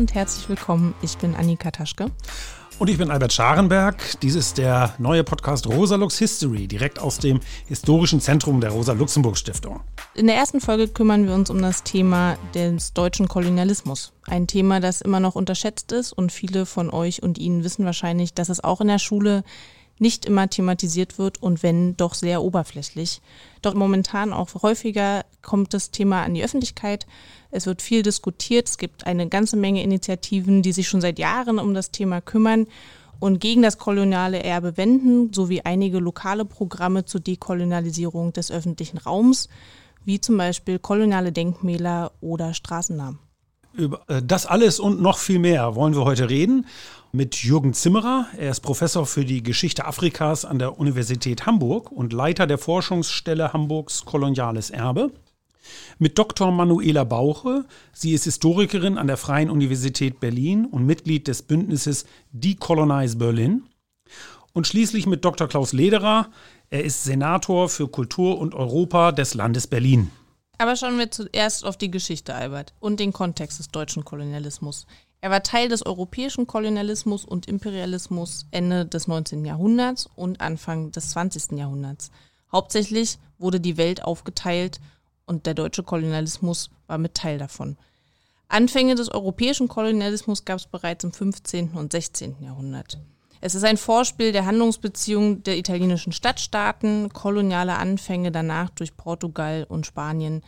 und herzlich willkommen. Ich bin Annika Taschke. Und ich bin Albert Scharenberg. Dies ist der neue Podcast Rosa Lux History, direkt aus dem historischen Zentrum der Rosa-Luxemburg-Stiftung. In der ersten Folge kümmern wir uns um das Thema des deutschen Kolonialismus. Ein Thema, das immer noch unterschätzt ist und viele von euch und Ihnen wissen wahrscheinlich, dass es auch in der Schule nicht immer thematisiert wird und wenn doch sehr oberflächlich. Doch momentan auch häufiger kommt das Thema an die Öffentlichkeit. Es wird viel diskutiert. Es gibt eine ganze Menge Initiativen, die sich schon seit Jahren um das Thema kümmern und gegen das koloniale Erbe wenden, sowie einige lokale Programme zur Dekolonialisierung des öffentlichen Raums, wie zum Beispiel koloniale Denkmäler oder Straßennamen. Über äh, das alles und noch viel mehr wollen wir heute reden mit Jürgen Zimmerer. Er ist Professor für die Geschichte Afrikas an der Universität Hamburg und Leiter der Forschungsstelle Hamburgs Koloniales Erbe. Mit Dr. Manuela Bauche. Sie ist Historikerin an der Freien Universität Berlin und Mitglied des Bündnisses Decolonize Berlin. Und schließlich mit Dr. Klaus Lederer. Er ist Senator für Kultur und Europa des Landes Berlin. Aber schauen wir zuerst auf die Geschichte, Albert, und den Kontext des deutschen Kolonialismus. Er war Teil des europäischen Kolonialismus und Imperialismus Ende des 19. Jahrhunderts und Anfang des 20. Jahrhunderts. Hauptsächlich wurde die Welt aufgeteilt und der deutsche Kolonialismus war mit Teil davon. Anfänge des europäischen Kolonialismus gab es bereits im 15. und 16. Jahrhundert. Es ist ein Vorspiel der Handlungsbeziehungen der italienischen Stadtstaaten, koloniale Anfänge danach durch Portugal und Spanien,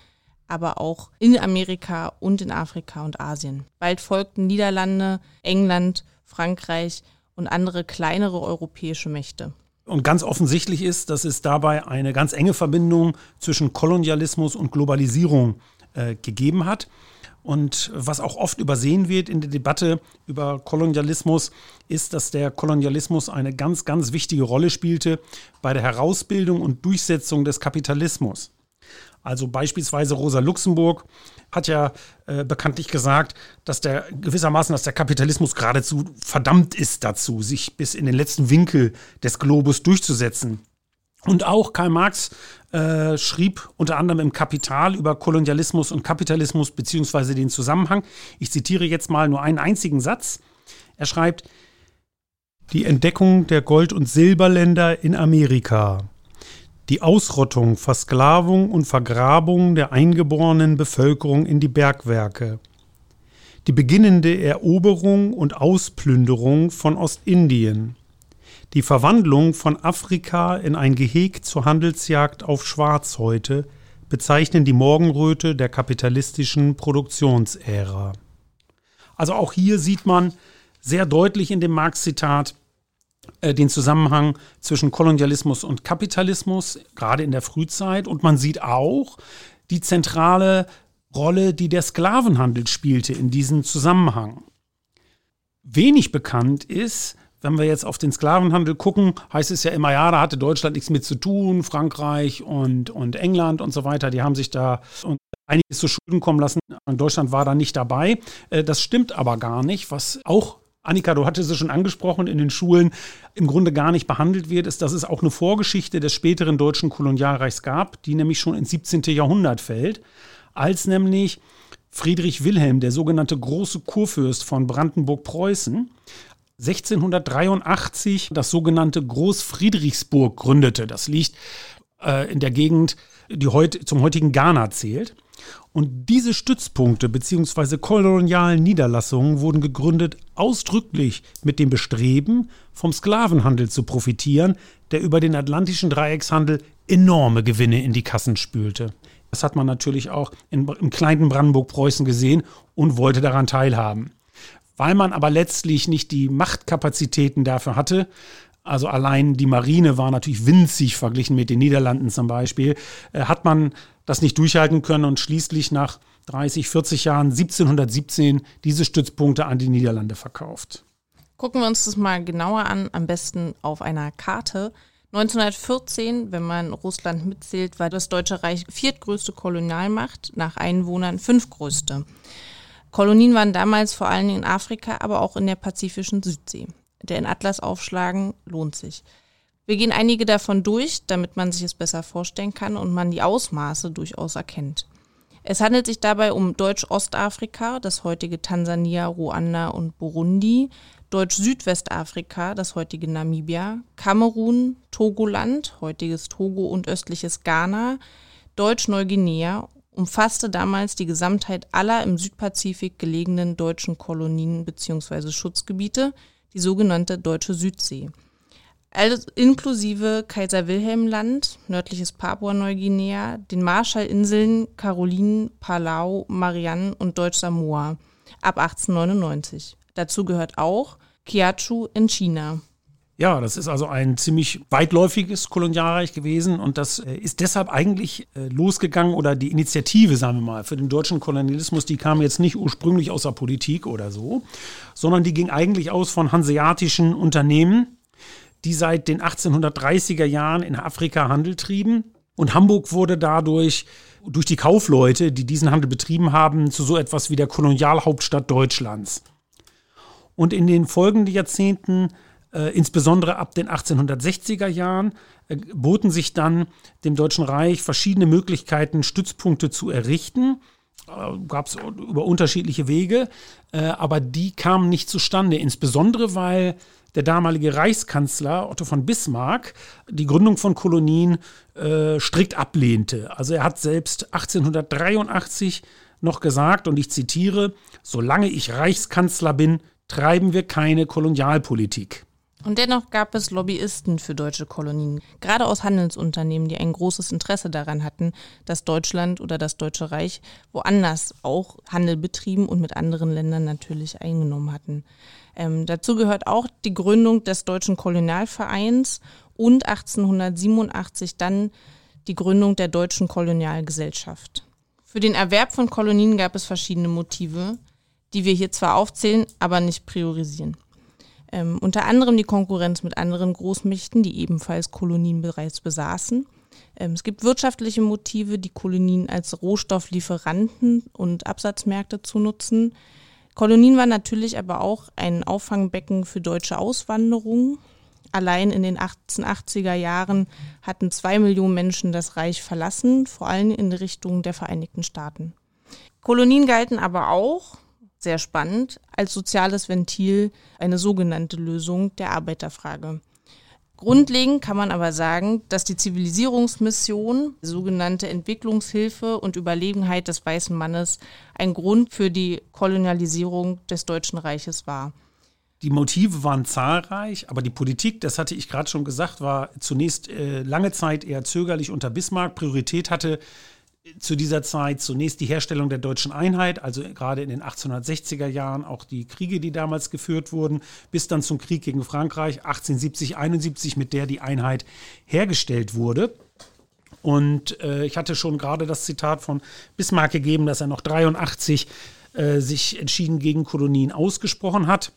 aber auch in Amerika und in Afrika und Asien. Bald folgten Niederlande, England, Frankreich und andere kleinere europäische Mächte. Und ganz offensichtlich ist, dass es dabei eine ganz enge Verbindung zwischen Kolonialismus und Globalisierung äh, gegeben hat. Und was auch oft übersehen wird in der Debatte über Kolonialismus, ist, dass der Kolonialismus eine ganz, ganz wichtige Rolle spielte bei der Herausbildung und Durchsetzung des Kapitalismus. Also beispielsweise Rosa Luxemburg hat ja äh, bekanntlich gesagt, dass der gewissermaßen, dass der Kapitalismus geradezu verdammt ist dazu, sich bis in den letzten Winkel des Globus durchzusetzen. Und auch Karl Marx äh, schrieb unter anderem im Kapital über Kolonialismus und Kapitalismus beziehungsweise den Zusammenhang. Ich zitiere jetzt mal nur einen einzigen Satz. Er schreibt, die Entdeckung der Gold- und Silberländer in Amerika die Ausrottung, Versklavung und Vergrabung der eingeborenen Bevölkerung in die Bergwerke, die beginnende Eroberung und Ausplünderung von Ostindien, die Verwandlung von Afrika in ein Geheg zur Handelsjagd auf Schwarzhäute bezeichnen die Morgenröte der kapitalistischen Produktionsära. Also auch hier sieht man sehr deutlich in dem Marx-Zitat, den Zusammenhang zwischen Kolonialismus und Kapitalismus, gerade in der Frühzeit. Und man sieht auch die zentrale Rolle, die der Sklavenhandel spielte in diesem Zusammenhang. Wenig bekannt ist, wenn wir jetzt auf den Sklavenhandel gucken, heißt es ja immer, ja, da hatte Deutschland nichts mit zu tun, Frankreich und, und England und so weiter, die haben sich da einiges zu Schulden kommen lassen. Deutschland war da nicht dabei. Äh, das stimmt aber gar nicht, was auch Annika, du hattest es schon angesprochen, in den Schulen im Grunde gar nicht behandelt wird, ist, dass es auch eine Vorgeschichte des späteren deutschen Kolonialreichs gab, die nämlich schon ins 17. Jahrhundert fällt, als nämlich Friedrich Wilhelm, der sogenannte große Kurfürst von Brandenburg-Preußen, 1683 das sogenannte Großfriedrichsburg gründete. Das liegt äh, in der Gegend, die heut, zum heutigen Ghana zählt. Und diese Stützpunkte bzw. kolonialen Niederlassungen wurden gegründet ausdrücklich mit dem Bestreben, vom Sklavenhandel zu profitieren, der über den atlantischen Dreieckshandel enorme Gewinne in die Kassen spülte. Das hat man natürlich auch in, im kleinen Brandenburg-Preußen gesehen und wollte daran teilhaben. Weil man aber letztlich nicht die Machtkapazitäten dafür hatte, also allein die Marine war natürlich winzig verglichen mit den Niederlanden zum Beispiel, äh, hat man das nicht durchhalten können und schließlich nach 30, 40 Jahren 1717 diese Stützpunkte an die Niederlande verkauft. Gucken wir uns das mal genauer an, am besten auf einer Karte. 1914, wenn man Russland mitzählt, war das Deutsche Reich viertgrößte Kolonialmacht, nach Einwohnern fünftgrößte. Kolonien waren damals vor Dingen in Afrika, aber auch in der pazifischen Südsee. Der in Atlas aufschlagen lohnt sich. Wir gehen einige davon durch, damit man sich es besser vorstellen kann und man die Ausmaße durchaus erkennt. Es handelt sich dabei um Deutsch-Ostafrika, das heutige Tansania, Ruanda und Burundi, Deutsch-Südwestafrika, das heutige Namibia, Kamerun, Togoland, heutiges Togo und östliches Ghana, Deutsch-Neuguinea umfasste damals die Gesamtheit aller im Südpazifik gelegenen deutschen Kolonien bzw. Schutzgebiete, die sogenannte Deutsche Südsee. Also inklusive Kaiser Wilhelm Land, nördliches Papua-Neuguinea, den Marshallinseln Karolinen, Palau, Marianne und Deutsch-Samoa ab 1899. Dazu gehört auch Kiachu in China. Ja, das ist also ein ziemlich weitläufiges Kolonialreich gewesen und das äh, ist deshalb eigentlich äh, losgegangen oder die Initiative, sagen wir mal, für den deutschen Kolonialismus, die kam jetzt nicht ursprünglich aus der Politik oder so, sondern die ging eigentlich aus von hanseatischen Unternehmen, die seit den 1830er Jahren in Afrika Handel trieben. Und Hamburg wurde dadurch durch die Kaufleute, die diesen Handel betrieben haben, zu so etwas wie der Kolonialhauptstadt Deutschlands. Und in den folgenden Jahrzehnten, äh, insbesondere ab den 1860er Jahren, äh, boten sich dann dem Deutschen Reich verschiedene Möglichkeiten, Stützpunkte zu errichten. Äh, Gab es über unterschiedliche Wege, äh, aber die kamen nicht zustande, insbesondere weil der damalige Reichskanzler Otto von Bismarck die Gründung von Kolonien äh, strikt ablehnte. Also er hat selbst 1883 noch gesagt, und ich zitiere, solange ich Reichskanzler bin, treiben wir keine Kolonialpolitik. Und dennoch gab es Lobbyisten für deutsche Kolonien, gerade aus Handelsunternehmen, die ein großes Interesse daran hatten, dass Deutschland oder das Deutsche Reich woanders auch Handel betrieben und mit anderen Ländern natürlich eingenommen hatten. Ähm, dazu gehört auch die Gründung des Deutschen Kolonialvereins und 1887 dann die Gründung der Deutschen Kolonialgesellschaft. Für den Erwerb von Kolonien gab es verschiedene Motive, die wir hier zwar aufzählen, aber nicht priorisieren. Ähm, unter anderem die Konkurrenz mit anderen Großmächten, die ebenfalls Kolonien bereits besaßen. Ähm, es gibt wirtschaftliche Motive, die Kolonien als Rohstofflieferanten und Absatzmärkte zu nutzen. Kolonien waren natürlich aber auch ein Auffangbecken für deutsche Auswanderung. Allein in den 1880er Jahren hatten zwei Millionen Menschen das Reich verlassen, vor allem in Richtung der Vereinigten Staaten. Kolonien galten aber auch, sehr spannend, als soziales Ventil eine sogenannte Lösung der Arbeiterfrage. Grundlegend kann man aber sagen, dass die Zivilisierungsmission, die sogenannte Entwicklungshilfe und Überlegenheit des weißen Mannes ein Grund für die Kolonialisierung des Deutschen Reiches war. Die Motive waren zahlreich, aber die Politik, das hatte ich gerade schon gesagt, war zunächst äh, lange Zeit eher zögerlich unter Bismarck. Priorität hatte zu dieser Zeit zunächst die Herstellung der deutschen Einheit, also gerade in den 1860er Jahren auch die Kriege, die damals geführt wurden, bis dann zum Krieg gegen Frankreich 1870, 71, mit der die Einheit hergestellt wurde. Und äh, ich hatte schon gerade das Zitat von Bismarck gegeben, dass er noch 83 äh, sich entschieden gegen Kolonien ausgesprochen hat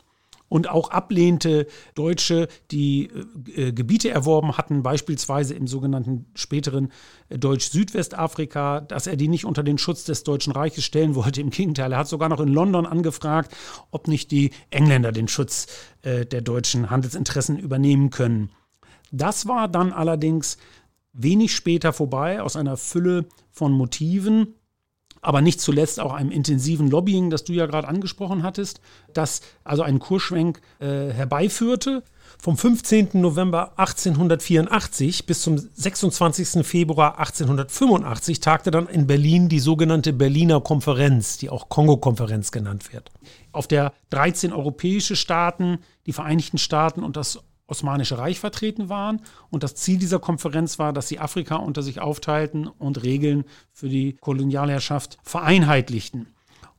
und auch ablehnte Deutsche, die äh, Gebiete erworben hatten, beispielsweise im sogenannten späteren äh, Deutsch-Südwestafrika, dass er die nicht unter den Schutz des Deutschen Reiches stellen wollte. Im Gegenteil, er hat sogar noch in London angefragt, ob nicht die Engländer den Schutz äh, der deutschen Handelsinteressen übernehmen können. Das war dann allerdings wenig später vorbei aus einer Fülle von Motiven aber nicht zuletzt auch einem intensiven Lobbying, das du ja gerade angesprochen hattest, das also einen Kursschwenk äh, herbeiführte. Vom 15. November 1884 bis zum 26. Februar 1885 tagte dann in Berlin die sogenannte Berliner Konferenz, die auch Kongo-Konferenz genannt wird. Auf der 13 europäische Staaten, die Vereinigten Staaten und das Osmanische Reich vertreten waren. Und das Ziel dieser Konferenz war, dass sie Afrika unter sich aufteilten und Regeln für die Kolonialherrschaft vereinheitlichten.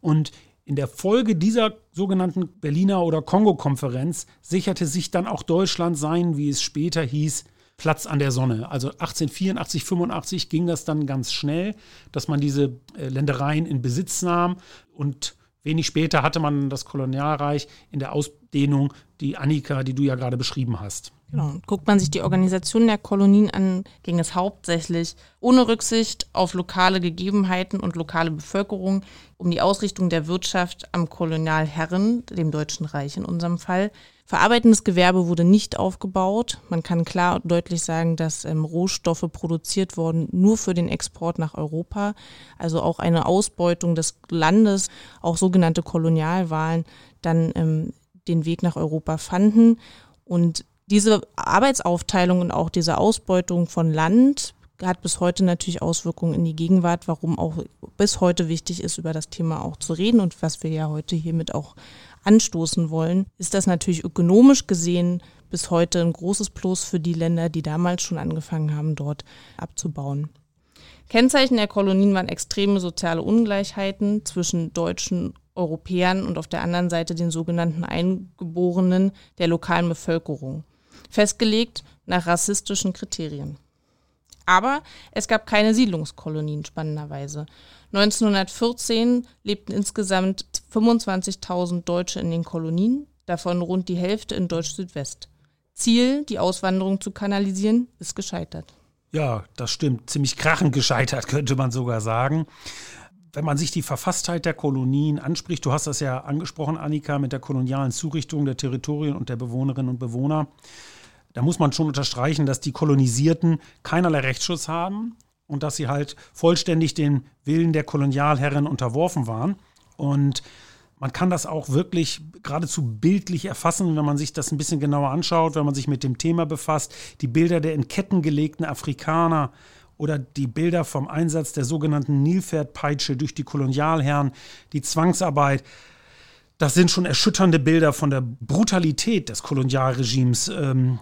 Und in der Folge dieser sogenannten Berliner oder Kongo-Konferenz sicherte sich dann auch Deutschland sein, wie es später hieß, Platz an der Sonne. Also 1884, 85 ging das dann ganz schnell, dass man diese äh, Ländereien in Besitz nahm und Wenig später hatte man das Kolonialreich in der Ausdehnung, die Annika, die du ja gerade beschrieben hast. Genau. Guckt man sich die Organisation der Kolonien an, ging es hauptsächlich ohne Rücksicht auf lokale Gegebenheiten und lokale Bevölkerung um die Ausrichtung der Wirtschaft am Kolonialherren, dem Deutschen Reich in unserem Fall. Verarbeitendes Gewerbe wurde nicht aufgebaut. Man kann klar und deutlich sagen, dass ähm, Rohstoffe produziert wurden nur für den Export nach Europa. Also auch eine Ausbeutung des Landes, auch sogenannte Kolonialwahlen, dann ähm, den Weg nach Europa fanden. Und diese Arbeitsaufteilung und auch diese Ausbeutung von Land hat bis heute natürlich Auswirkungen in die Gegenwart, warum auch bis heute wichtig ist, über das Thema auch zu reden und was wir ja heute hiermit auch anstoßen wollen, ist das natürlich ökonomisch gesehen bis heute ein großes Plus für die Länder, die damals schon angefangen haben, dort abzubauen. Kennzeichen der Kolonien waren extreme soziale Ungleichheiten zwischen deutschen Europäern und auf der anderen Seite den sogenannten Eingeborenen der lokalen Bevölkerung, festgelegt nach rassistischen Kriterien. Aber es gab keine Siedlungskolonien, spannenderweise. 1914 lebten insgesamt 25.000 Deutsche in den Kolonien, davon rund die Hälfte in Deutsch-Südwest. Ziel, die Auswanderung zu kanalisieren, ist gescheitert. Ja, das stimmt. Ziemlich krachend gescheitert, könnte man sogar sagen. Wenn man sich die Verfasstheit der Kolonien anspricht, du hast das ja angesprochen, Annika, mit der kolonialen Zurichtung der Territorien und der Bewohnerinnen und Bewohner, da muss man schon unterstreichen, dass die Kolonisierten keinerlei Rechtsschutz haben und dass sie halt vollständig den Willen der Kolonialherren unterworfen waren. Und man kann das auch wirklich geradezu bildlich erfassen, wenn man sich das ein bisschen genauer anschaut, wenn man sich mit dem Thema befasst. Die Bilder der in Ketten gelegten Afrikaner oder die Bilder vom Einsatz der sogenannten Nilpferdpeitsche durch die Kolonialherren, die Zwangsarbeit. Das sind schon erschütternde Bilder von der Brutalität des Kolonialregimes. Ähm,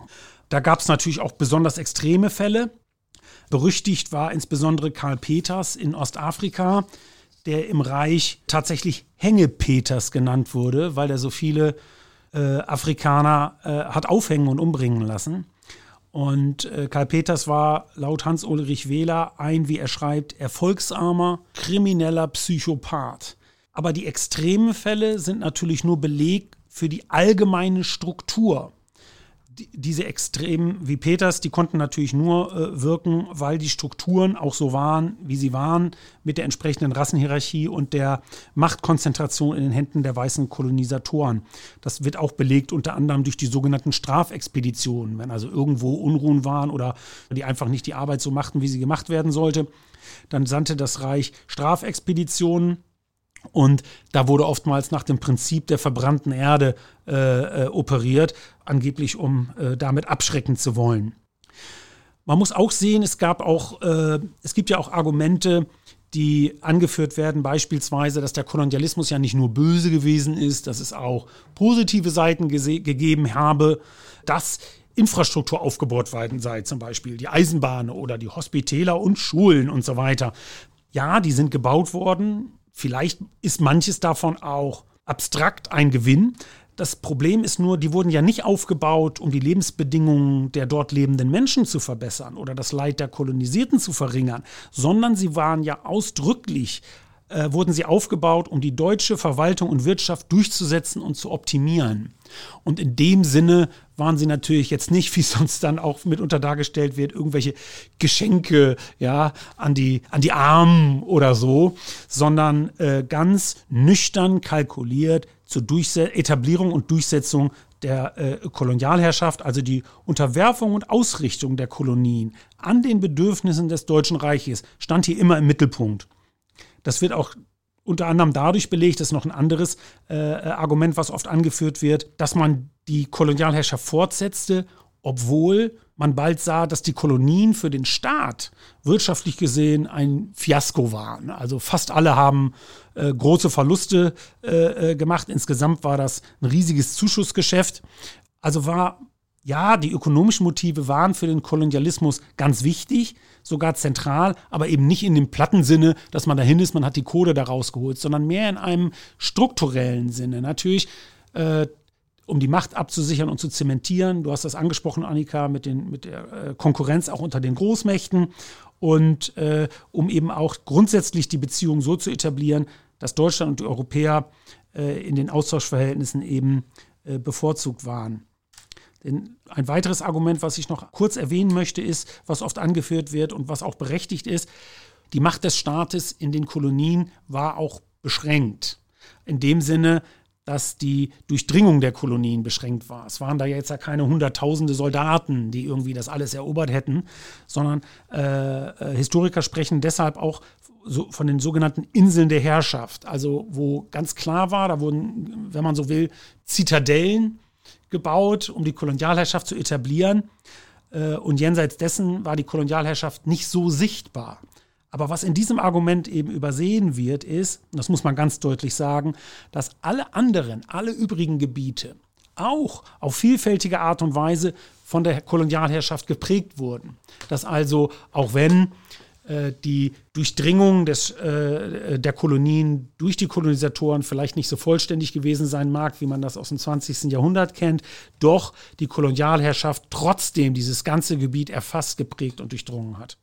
da gab es natürlich auch besonders extreme Fälle. Berüchtigt war insbesondere Karl Peters in Ostafrika, der im Reich tatsächlich Hängepeters genannt wurde, weil er so viele äh, Afrikaner äh, hat aufhängen und umbringen lassen. Und äh, Karl Peters war laut Hans-Ulrich Wähler ein, wie er schreibt, erfolgsarmer, krimineller Psychopath. Aber die extremen Fälle sind natürlich nur Beleg für die allgemeine Struktur. Die, diese Extremen wie Peters, die konnten natürlich nur äh, wirken, weil die Strukturen auch so waren, wie sie waren, mit der entsprechenden Rassenhierarchie und der Machtkonzentration in den Händen der weißen Kolonisatoren. Das wird auch belegt unter anderem durch die sogenannten Strafexpeditionen, wenn also irgendwo Unruhen waren oder die einfach nicht die Arbeit so machten, wie sie gemacht werden sollte. Dann sandte das Reich Strafexpeditionen und da wurde oftmals nach dem Prinzip der verbrannten Erde äh, äh, operiert, angeblich um äh, damit abschrecken zu wollen. Man muss auch sehen, es gab auch, äh, es gibt ja auch Argumente, die angeführt werden, beispielsweise, dass der Kolonialismus ja nicht nur böse gewesen ist, dass es auch positive Seiten gegeben habe, dass Infrastruktur aufgebaut worden sei, zum Beispiel die Eisenbahn oder die Hospitäler und Schulen und so weiter. Ja, die sind gebaut worden, Vielleicht ist manches davon auch abstrakt ein Gewinn. Das Problem ist nur, die wurden ja nicht aufgebaut, um die Lebensbedingungen der dort lebenden Menschen zu verbessern oder das Leid der Kolonisierten zu verringern, sondern sie waren ja ausdrücklich äh, wurden sie aufgebaut, um die deutsche Verwaltung und Wirtschaft durchzusetzen und zu optimieren. Und in dem Sinne waren sie natürlich jetzt nicht, wie sonst dann auch mitunter dargestellt wird, irgendwelche Geschenke ja, an, die, an die Armen oder so, sondern äh, ganz nüchtern kalkuliert zur Durchse Etablierung und Durchsetzung der äh, Kolonialherrschaft, also die Unterwerfung und Ausrichtung der Kolonien an den Bedürfnissen des Deutschen Reiches, stand hier immer im Mittelpunkt. Das wird auch unter anderem dadurch belegt, das ist noch ein anderes äh, Argument, was oft angeführt wird, dass man die Kolonialherrschaft fortsetzte, obwohl man bald sah, dass die Kolonien für den Staat wirtschaftlich gesehen ein Fiasko waren. Also fast alle haben äh, große Verluste äh, äh gemacht. Insgesamt war das ein riesiges Zuschussgeschäft. Also war ja, die ökonomischen Motive waren für den Kolonialismus ganz wichtig, sogar zentral, aber eben nicht in dem platten Sinne, dass man dahin ist, man hat die Kohle da rausgeholt, sondern mehr in einem strukturellen Sinne. Natürlich, äh, um die Macht abzusichern und zu zementieren. Du hast das angesprochen, Annika, mit, den, mit der äh, Konkurrenz auch unter den Großmächten und äh, um eben auch grundsätzlich die Beziehung so zu etablieren, dass Deutschland und die Europäer äh, in den Austauschverhältnissen eben äh, bevorzugt waren. Denn ein weiteres Argument, was ich noch kurz erwähnen möchte, ist, was oft angeführt wird und was auch berechtigt ist, die Macht des Staates in den Kolonien war auch beschränkt. In dem Sinne, dass die Durchdringung der Kolonien beschränkt war. Es waren da jetzt ja keine hunderttausende Soldaten, die irgendwie das alles erobert hätten, sondern äh, äh, Historiker sprechen deshalb auch so von den sogenannten Inseln der Herrschaft. Also wo ganz klar war, da wurden, wenn man so will, Zitadellen gebaut, um die Kolonialherrschaft zu etablieren. Äh, und jenseits dessen war die Kolonialherrschaft nicht so sichtbar. Aber was in diesem Argument eben übersehen wird, ist, und das muss man ganz deutlich sagen, dass alle anderen, alle übrigen Gebiete auch auf vielfältige Art und Weise von der Kolonialherrschaft geprägt wurden. Dass also, auch wenn die Durchdringung des, äh, der Kolonien durch die Kolonisatoren vielleicht nicht so vollständig gewesen sein mag, wie man das aus dem 20. Jahrhundert kennt, doch die Kolonialherrschaft trotzdem dieses ganze Gebiet erfasst, geprägt und durchdrungen hat.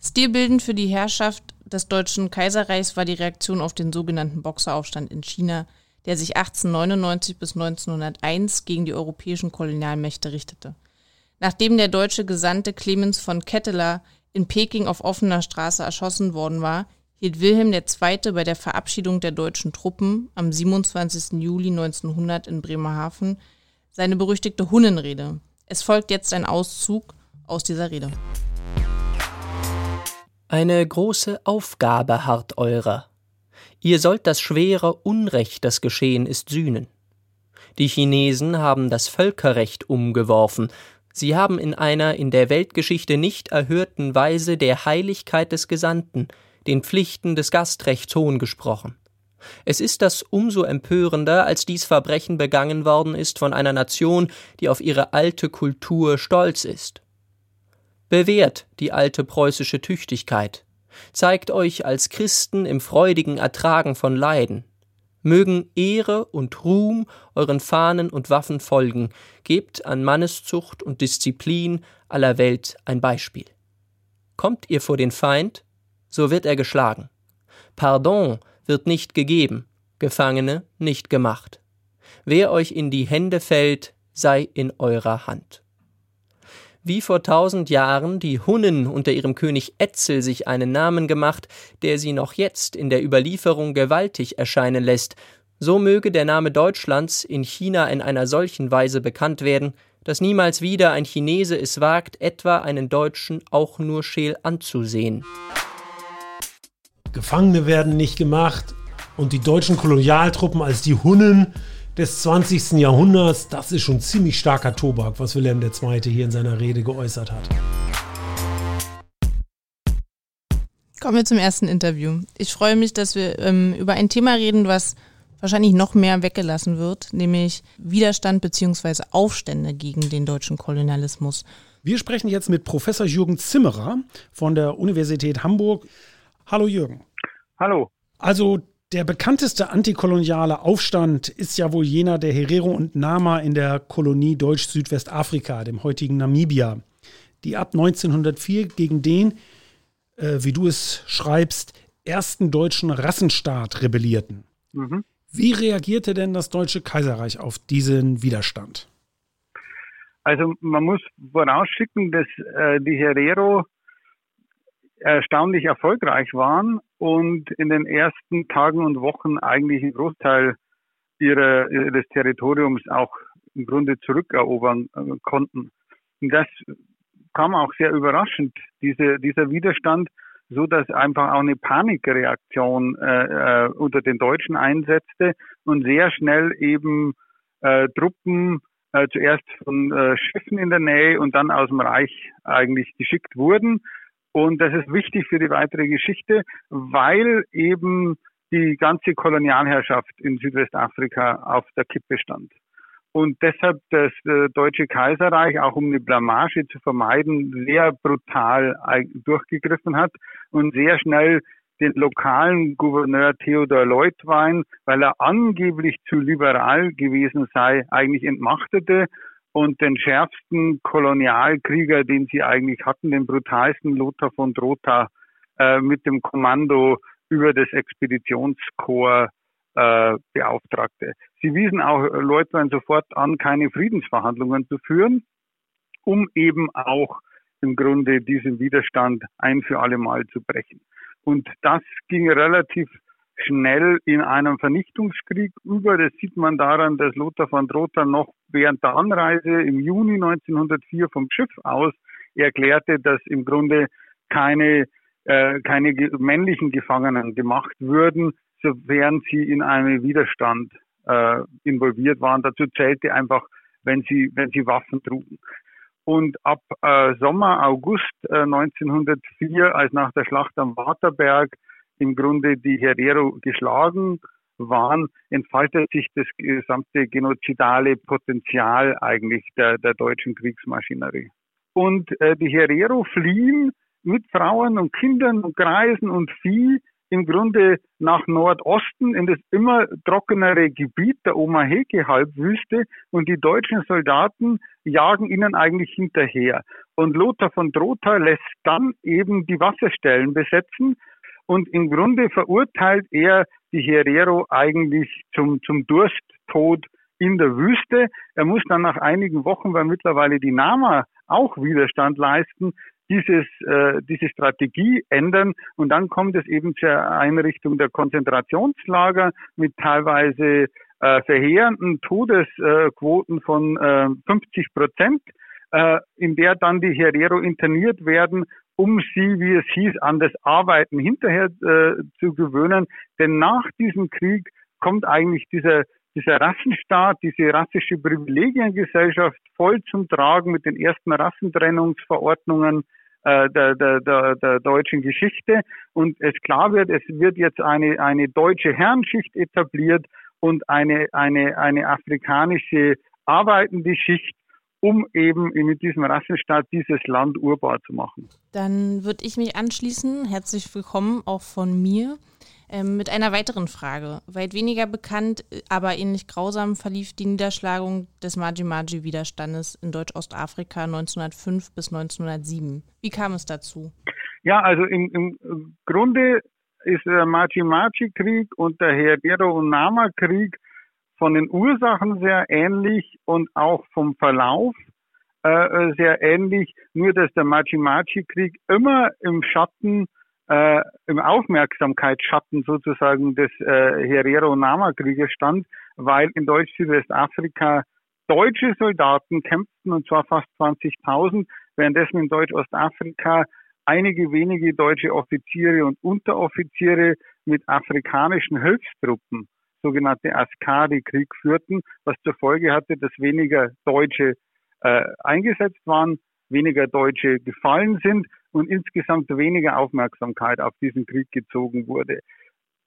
Stilbildend für die Herrschaft des Deutschen Kaiserreichs war die Reaktion auf den sogenannten Boxeraufstand in China, der sich 1899 bis 1901 gegen die europäischen Kolonialmächte richtete. Nachdem der deutsche Gesandte Clemens von Ketteler in Peking auf offener Straße erschossen worden war, hielt Wilhelm II. bei der Verabschiedung der deutschen Truppen am 27. Juli 1900 in Bremerhaven seine berüchtigte Hunnenrede. Es folgt jetzt ein Auszug aus dieser Rede. Eine große Aufgabe harrt eurer. Ihr sollt das schwere Unrecht, das geschehen ist, sühnen. Die Chinesen haben das Völkerrecht umgeworfen, sie haben in einer in der Weltgeschichte nicht erhörten Weise der Heiligkeit des Gesandten, den Pflichten des Gastrechts Hohn gesprochen. Es ist das umso empörender, als dies Verbrechen begangen worden ist von einer Nation, die auf ihre alte Kultur stolz ist. Bewährt die alte preußische Tüchtigkeit, zeigt euch als Christen im freudigen Ertragen von Leiden. Mögen Ehre und Ruhm euren Fahnen und Waffen folgen, gebt an Manneszucht und Disziplin aller Welt ein Beispiel. Kommt ihr vor den Feind, so wird er geschlagen. Pardon wird nicht gegeben, Gefangene nicht gemacht. Wer euch in die Hände fällt, sei in eurer Hand wie vor tausend Jahren die Hunnen unter ihrem König Etzel sich einen Namen gemacht, der sie noch jetzt in der Überlieferung gewaltig erscheinen lässt, so möge der Name Deutschlands in China in einer solchen Weise bekannt werden, dass niemals wieder ein Chinese es wagt, etwa einen Deutschen auch nur scheel anzusehen. Gefangene werden nicht gemacht und die deutschen Kolonialtruppen als die Hunnen des 20. Jahrhunderts, das ist schon ziemlich starker Tobak, was Wilhelm II. hier in seiner Rede geäußert hat. Kommen wir zum ersten Interview. Ich freue mich, dass wir ähm, über ein Thema reden, was wahrscheinlich noch mehr weggelassen wird, nämlich Widerstand bzw. Aufstände gegen den deutschen Kolonialismus. Wir sprechen jetzt mit Professor Jürgen Zimmerer von der Universität Hamburg. Hallo Jürgen. Hallo. Also der bekannteste antikoloniale Aufstand ist ja wohl jener der Herero und Nama in der Kolonie Deutsch-Südwestafrika, dem heutigen Namibia, die ab 1904 gegen den, äh, wie du es schreibst, ersten deutschen Rassenstaat rebellierten. Mhm. Wie reagierte denn das Deutsche Kaiserreich auf diesen Widerstand? Also man muss vorausschicken, dass äh, die Herero erstaunlich erfolgreich waren und in den ersten Tagen und Wochen eigentlich einen Großteil ihrer, ihres Territoriums auch im Grunde zurückerobern äh, konnten. Und das kam auch sehr überraschend, diese, dieser Widerstand, so dass einfach auch eine Panikreaktion äh, äh, unter den Deutschen einsetzte und sehr schnell eben äh, Truppen äh, zuerst von äh, Schiffen in der Nähe und dann aus dem Reich eigentlich geschickt wurden und das ist wichtig für die weitere Geschichte, weil eben die ganze Kolonialherrschaft in Südwestafrika auf der Kippe stand. Und deshalb das äh, Deutsche Kaiserreich, auch um eine Blamage zu vermeiden, sehr brutal durchgegriffen hat und sehr schnell den lokalen Gouverneur Theodor Leutwein, weil er angeblich zu liberal gewesen sei, eigentlich entmachtete und den schärfsten Kolonialkrieger, den sie eigentlich hatten, den brutalsten Lothar von Drotha, äh, mit dem Kommando über das Expeditionskorps äh, beauftragte. Sie wiesen auch Leutwein sofort an, keine Friedensverhandlungen zu führen, um eben auch im Grunde diesen Widerstand ein für alle Mal zu brechen. Und das ging relativ schnell in einem Vernichtungskrieg über. Das sieht man daran, dass Lothar von Drotha noch während der Anreise im Juni 1904 vom Schiff aus erklärte, dass im Grunde keine, äh, keine männlichen Gefangenen gemacht würden, sofern sie in einem Widerstand äh, involviert waren. Dazu zählte einfach, wenn sie, wenn sie Waffen trugen. Und ab äh, Sommer, August äh, 1904, als nach der Schlacht am Waterberg im Grunde die Herero geschlagen waren, entfaltet sich das gesamte genozidale Potenzial eigentlich der, der deutschen Kriegsmaschinerie. Und äh, die Herero fliehen mit Frauen und Kindern und Greisen und Vieh im Grunde nach Nordosten in das immer trockenere Gebiet der Omaheke-Halbwüste und die deutschen Soldaten jagen ihnen eigentlich hinterher. Und Lothar von Drotha lässt dann eben die Wasserstellen besetzen und im Grunde verurteilt er die Herero eigentlich zum, zum Dursttod in der Wüste. Er muss dann nach einigen Wochen, weil mittlerweile die Nama auch Widerstand leisten, dieses, äh, diese Strategie ändern und dann kommt es eben zur Einrichtung der Konzentrationslager mit teilweise äh, verheerenden Todesquoten von äh, 50 Prozent, äh, in der dann die Herero interniert werden, um sie, wie es hieß, an das Arbeiten hinterher äh, zu gewöhnen. Denn nach diesem Krieg kommt eigentlich dieser dieser Rassenstaat, diese rassische Privilegiengesellschaft voll zum Tragen mit den ersten Rassentrennungsverordnungen äh, der, der, der, der deutschen Geschichte. Und es klar wird, es wird jetzt eine, eine deutsche Herrenschicht etabliert und eine, eine, eine afrikanische arbeitende Schicht, um eben mit diesem Rassenstaat dieses Land urbar zu machen. Dann würde ich mich anschließen. Herzlich willkommen auch von mir. Ähm, mit einer weiteren Frage. Weit weniger bekannt, aber ähnlich grausam verlief die Niederschlagung des Maji-Maji-Widerstandes in Deutsch-Ostafrika 1905 bis 1907. Wie kam es dazu? Ja, also im, im Grunde ist der Maji-Maji-Krieg und der Herero- und Nama-Krieg von den Ursachen sehr ähnlich und auch vom Verlauf äh, sehr ähnlich, nur dass der Maji-Maji-Krieg immer im Schatten äh, im Aufmerksamkeitsschatten sozusagen des äh, Herero-Nama-Krieges stand, weil in Deutsch-Südwestafrika deutsche Soldaten kämpften, und zwar fast 20.000, währenddessen in Deutsch-Ostafrika einige wenige deutsche Offiziere und Unteroffiziere mit afrikanischen Hilfstruppen, sogenannte Askari, Krieg führten, was zur Folge hatte, dass weniger Deutsche äh, eingesetzt waren, weniger Deutsche gefallen sind und insgesamt weniger Aufmerksamkeit auf diesen Krieg gezogen wurde.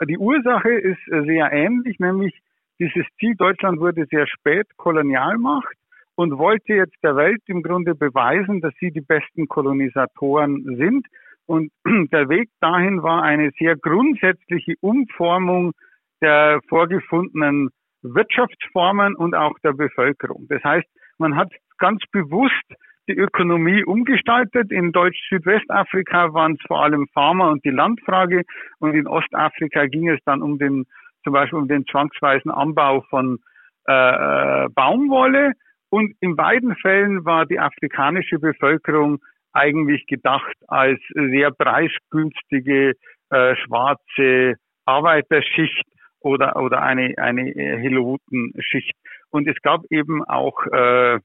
Die Ursache ist sehr ähnlich, nämlich dieses Ziel, Deutschland wurde sehr spät Kolonialmacht und wollte jetzt der Welt im Grunde beweisen, dass sie die besten Kolonisatoren sind. Und der Weg dahin war eine sehr grundsätzliche Umformung der vorgefundenen Wirtschaftsformen und auch der Bevölkerung. Das heißt, man hat ganz bewusst die Ökonomie umgestaltet. In Deutsch-Südwestafrika waren es vor allem Farmer und die Landfrage und in Ostafrika ging es dann um den, zum Beispiel um den zwangsweisen Anbau von äh, äh, Baumwolle. Und in beiden Fällen war die afrikanische Bevölkerung eigentlich gedacht als sehr preisgünstige äh, schwarze Arbeiterschicht oder, oder eine, eine Helotenschicht. Und es gab eben auch äh,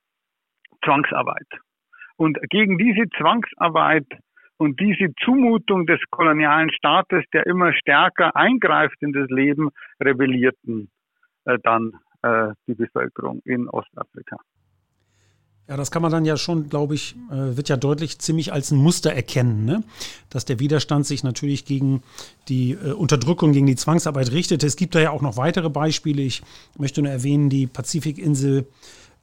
Zwangsarbeit. Und gegen diese Zwangsarbeit und diese Zumutung des kolonialen Staates, der immer stärker eingreift in das Leben, rebellierten äh, dann äh, die Bevölkerung in Ostafrika. Ja, das kann man dann ja schon, glaube ich, äh, wird ja deutlich ziemlich als ein Muster erkennen, ne? dass der Widerstand sich natürlich gegen die äh, Unterdrückung, gegen die Zwangsarbeit richtete. Es gibt da ja auch noch weitere Beispiele. Ich möchte nur erwähnen, die Pazifikinsel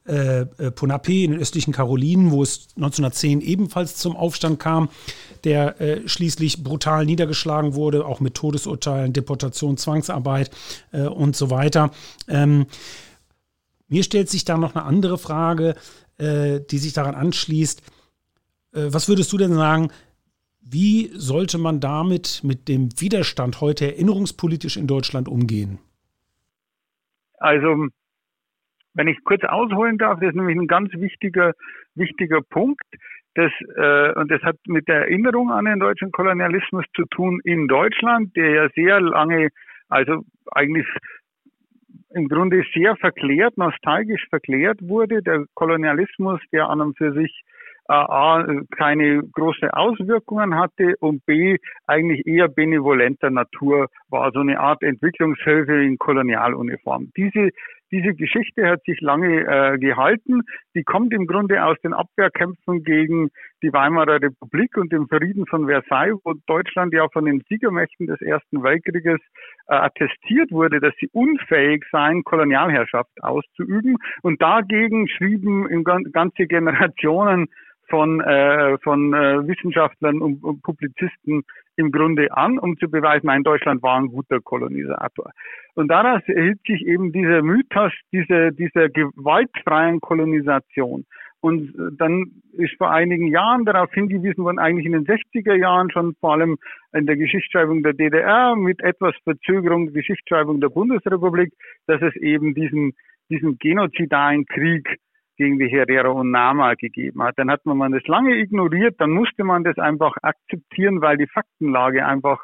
äh, äh, Ponape in den östlichen Karolinen, wo es 1910 ebenfalls zum Aufstand kam, der äh, schließlich brutal niedergeschlagen wurde, auch mit Todesurteilen, Deportation, Zwangsarbeit äh, und so weiter. Ähm, mir stellt sich da noch eine andere Frage, äh, die sich daran anschließt. Äh, was würdest du denn sagen, wie sollte man damit mit dem Widerstand heute erinnerungspolitisch in Deutschland umgehen? Also wenn ich kurz ausholen darf, das ist nämlich ein ganz wichtiger, wichtiger Punkt. Das, äh, und das hat mit der Erinnerung an den deutschen Kolonialismus zu tun in Deutschland, der ja sehr lange also eigentlich im Grunde sehr verklärt, nostalgisch verklärt wurde. Der Kolonialismus, der an und für sich äh, A, keine große Auswirkungen hatte und B, eigentlich eher benevolenter Natur war, so eine Art Entwicklungshilfe in Kolonialuniform. Diese diese Geschichte hat sich lange äh, gehalten. Die kommt im Grunde aus den Abwehrkämpfen gegen die Weimarer Republik und dem Frieden von Versailles, wo Deutschland ja von den Siegermächten des Ersten Weltkrieges äh, attestiert wurde, dass sie unfähig seien, Kolonialherrschaft auszuüben. Und dagegen schrieben ganze Generationen von, äh, von äh, Wissenschaftlern und, und Publizisten im Grunde an, um zu beweisen, nein, Deutschland war ein guter Kolonisator. Und daraus erhielt sich eben dieser Mythos dieser, dieser gewaltfreien Kolonisation. Und dann ist vor einigen Jahren darauf hingewiesen worden, eigentlich in den 60er Jahren schon vor allem in der Geschichtsschreibung der DDR mit etwas Verzögerung der Geschichtsschreibung der Bundesrepublik, dass es eben diesen, diesen genozidalen Krieg gegen die Herero und Nama gegeben hat. Dann hat man das lange ignoriert, dann musste man das einfach akzeptieren, weil die Faktenlage einfach,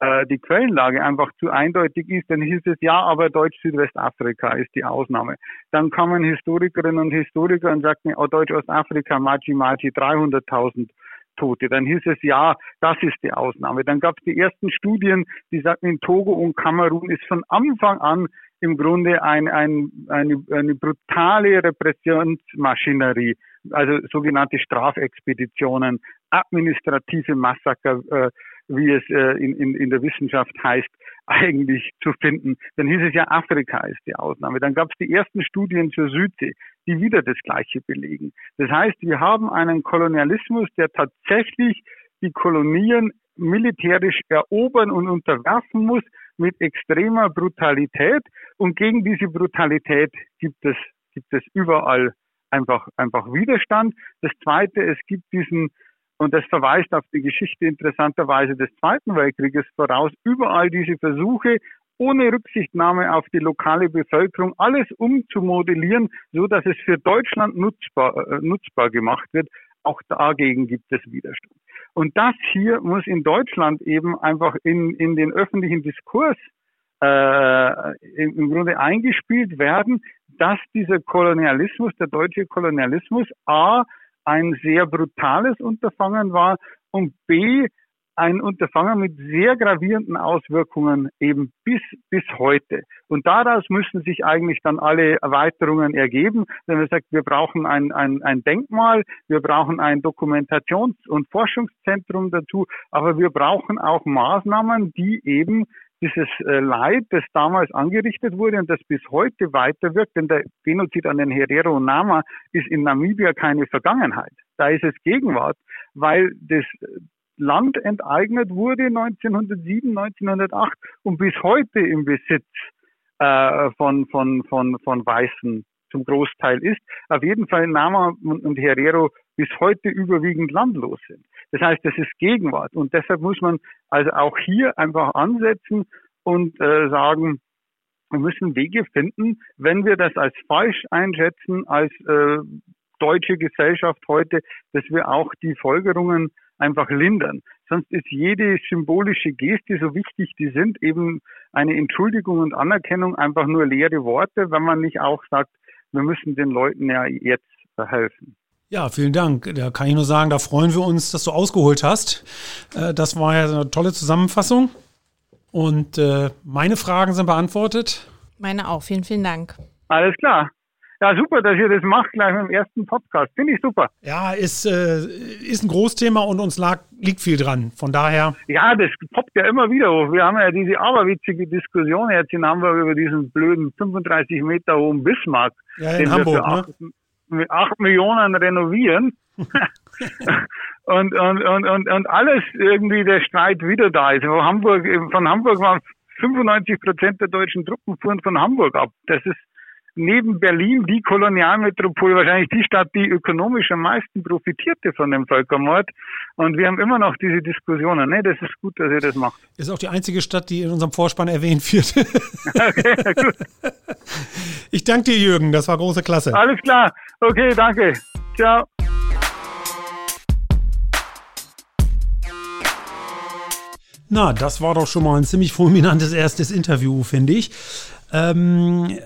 äh, die Quellenlage einfach zu eindeutig ist. Dann hieß es, ja, aber Deutsch-Südwestafrika ist die Ausnahme. Dann kamen Historikerinnen und Historiker und sagten, oh, Deutsch-Ostafrika, Machi Machi, 300.000 Tote. Dann hieß es, ja, das ist die Ausnahme. Dann gab es die ersten Studien, die sagten, in Togo und Kamerun ist von Anfang an im Grunde ein, ein, eine, eine brutale Repressionsmaschinerie, also sogenannte Strafexpeditionen, administrative Massaker, äh, wie es äh, in, in, in der Wissenschaft heißt, eigentlich zu finden. Dann hieß es ja, Afrika ist die Ausnahme. Dann gab es die ersten Studien zur Südsee, die wieder das Gleiche belegen. Das heißt, wir haben einen Kolonialismus, der tatsächlich die Kolonien militärisch erobern und unterwerfen muss, mit extremer Brutalität. Und gegen diese Brutalität gibt es, gibt es überall einfach, einfach Widerstand. Das zweite, es gibt diesen, und das verweist auf die Geschichte interessanterweise des Zweiten Weltkrieges voraus, überall diese Versuche, ohne Rücksichtnahme auf die lokale Bevölkerung alles umzumodellieren, so dass es für Deutschland nutzbar, äh, nutzbar gemacht wird. Auch dagegen gibt es Widerstand. Und das hier muss in Deutschland eben einfach in, in den öffentlichen Diskurs äh, im Grunde eingespielt werden, dass dieser Kolonialismus, der deutsche Kolonialismus, a ein sehr brutales Unterfangen war und b ein Unterfangen mit sehr gravierenden Auswirkungen eben bis, bis heute. Und daraus müssen sich eigentlich dann alle Erweiterungen ergeben, wenn man sagt, wir brauchen ein, ein, ein Denkmal, wir brauchen ein Dokumentations- und Forschungszentrum dazu, aber wir brauchen auch Maßnahmen, die eben dieses äh, Leid, das damals angerichtet wurde und das bis heute weiterwirkt, denn der Genozid an den Herero und Nama ist in Namibia keine Vergangenheit. Da ist es Gegenwart, weil das Land enteignet wurde 1907, 1908 und bis heute im Besitz äh, von, von, von, von Weißen zum Großteil ist. Auf jeden Fall Nama und Herero bis heute überwiegend landlos sind. Das heißt, das ist Gegenwart und deshalb muss man also auch hier einfach ansetzen und äh, sagen, wir müssen Wege finden, wenn wir das als falsch einschätzen, als äh, deutsche Gesellschaft heute, dass wir auch die Folgerungen einfach lindern. Sonst ist jede symbolische Geste, so wichtig die sind, eben eine Entschuldigung und Anerkennung einfach nur leere Worte, wenn man nicht auch sagt, wir müssen den Leuten ja jetzt helfen. Ja, vielen Dank. Da kann ich nur sagen, da freuen wir uns, dass du ausgeholt hast. Äh, das war ja eine tolle Zusammenfassung. Und äh, meine Fragen sind beantwortet. Meine auch. Vielen, vielen Dank. Alles klar. Ja, super, dass ihr das macht, gleich mit dem ersten Podcast. Finde ich super. Ja, ist, äh, ist ein Großthema und uns lag, liegt viel dran. Von daher. Ja, das poppt ja immer wieder hoch. Wir haben ja diese aberwitzige Diskussion jetzt in Hamburg über diesen blöden 35 Meter hohen Bismarck. Ja, in Hamburg, acht, ne? Mit 8 Millionen renovieren. und, und, und, und, und alles irgendwie der Streit wieder da ist. Von Hamburg, von Hamburg waren 95 Prozent der deutschen Truppen fuhren von Hamburg ab. Das ist neben Berlin die Kolonialmetropole, wahrscheinlich die Stadt, die ökonomisch am meisten profitierte von dem Völkermord. Und wir haben immer noch diese Diskussionen. Ne, das ist gut, dass ihr das macht. Ist auch die einzige Stadt, die in unserem Vorspann erwähnt wird. okay, gut. Ich danke dir, Jürgen. Das war große Klasse. Alles klar. Okay, danke. Ciao. Na, das war doch schon mal ein ziemlich fulminantes erstes Interview, finde ich. Ähm,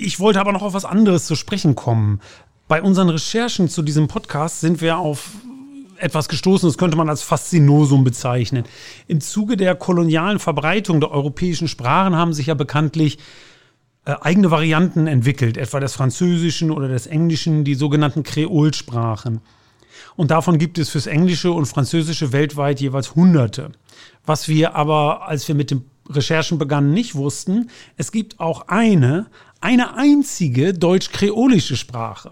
ich wollte aber noch auf was anderes zu sprechen kommen. Bei unseren Recherchen zu diesem Podcast sind wir auf etwas gestoßen, das könnte man als Faszinosum bezeichnen. Im Zuge der kolonialen Verbreitung der europäischen Sprachen haben sich ja bekanntlich äh, eigene Varianten entwickelt, etwa des Französischen oder des Englischen, die sogenannten Kreolsprachen. Und davon gibt es fürs Englische und Französische weltweit jeweils Hunderte. Was wir aber, als wir mit den Recherchen begannen, nicht wussten, es gibt auch eine, eine einzige deutsch-kreolische Sprache.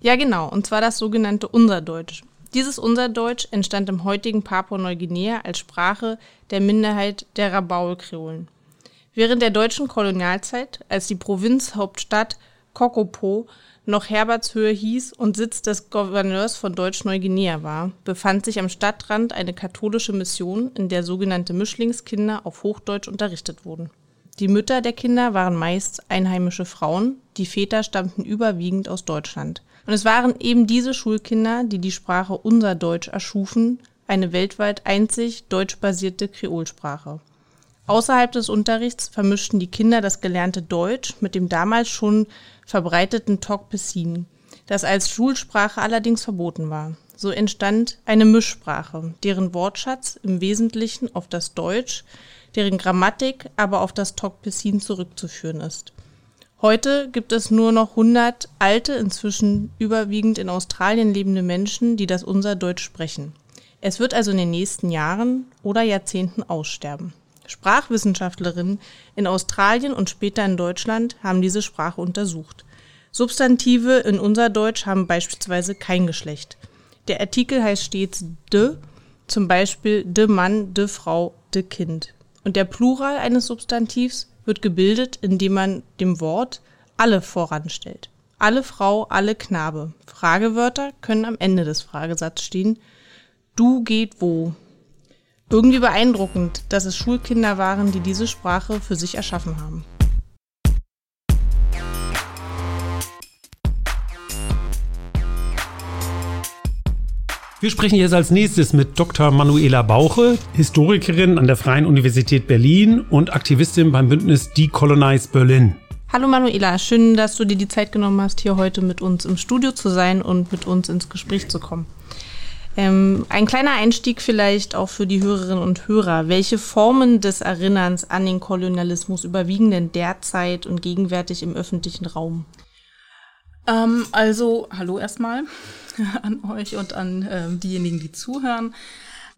Ja, genau, und zwar das sogenannte Unserdeutsch. Dieses Unserdeutsch entstand im heutigen Papua-Neuguinea als Sprache der Minderheit der Rabaul-Kreolen. Während der deutschen Kolonialzeit, als die Provinzhauptstadt Kokopo noch Herbertshöhe hieß und Sitz des Gouverneurs von Deutsch-Neuguinea war, befand sich am Stadtrand eine katholische Mission, in der sogenannte Mischlingskinder auf Hochdeutsch unterrichtet wurden. Die Mütter der Kinder waren meist einheimische Frauen, die Väter stammten überwiegend aus Deutschland. Und es waren eben diese Schulkinder, die die Sprache Unser Deutsch erschufen, eine weltweit einzig deutschbasierte Kreolsprache. Außerhalb des Unterrichts vermischten die Kinder das gelernte Deutsch mit dem damals schon verbreiteten Tokpesin, das als Schulsprache allerdings verboten war. So entstand eine Mischsprache, deren Wortschatz im Wesentlichen auf das Deutsch, deren Grammatik aber auf das Tokpesin zurückzuführen ist. Heute gibt es nur noch 100 alte, inzwischen überwiegend in Australien lebende Menschen, die das unser Deutsch sprechen. Es wird also in den nächsten Jahren oder Jahrzehnten aussterben. Sprachwissenschaftlerinnen in Australien und später in Deutschland haben diese Sprache untersucht. Substantive in unser Deutsch haben beispielsweise kein Geschlecht. Der Artikel heißt stets de, zum Beispiel de Mann, de Frau, de Kind. Und der Plural eines Substantivs wird gebildet, indem man dem Wort alle voranstellt. Alle Frau, alle Knabe. Fragewörter können am Ende des Fragesatzes stehen. Du geht wo? Irgendwie beeindruckend, dass es Schulkinder waren, die diese Sprache für sich erschaffen haben. Wir sprechen jetzt als nächstes mit Dr. Manuela Bauche, Historikerin an der Freien Universität Berlin und Aktivistin beim Bündnis Decolonize Berlin. Hallo Manuela, schön, dass du dir die Zeit genommen hast, hier heute mit uns im Studio zu sein und mit uns ins Gespräch zu kommen. Ähm, ein kleiner Einstieg vielleicht auch für die Hörerinnen und Hörer. Welche Formen des Erinnerns an den Kolonialismus überwiegen denn derzeit und gegenwärtig im öffentlichen Raum? Ähm, also, hallo erstmal an euch und an ähm, diejenigen, die zuhören.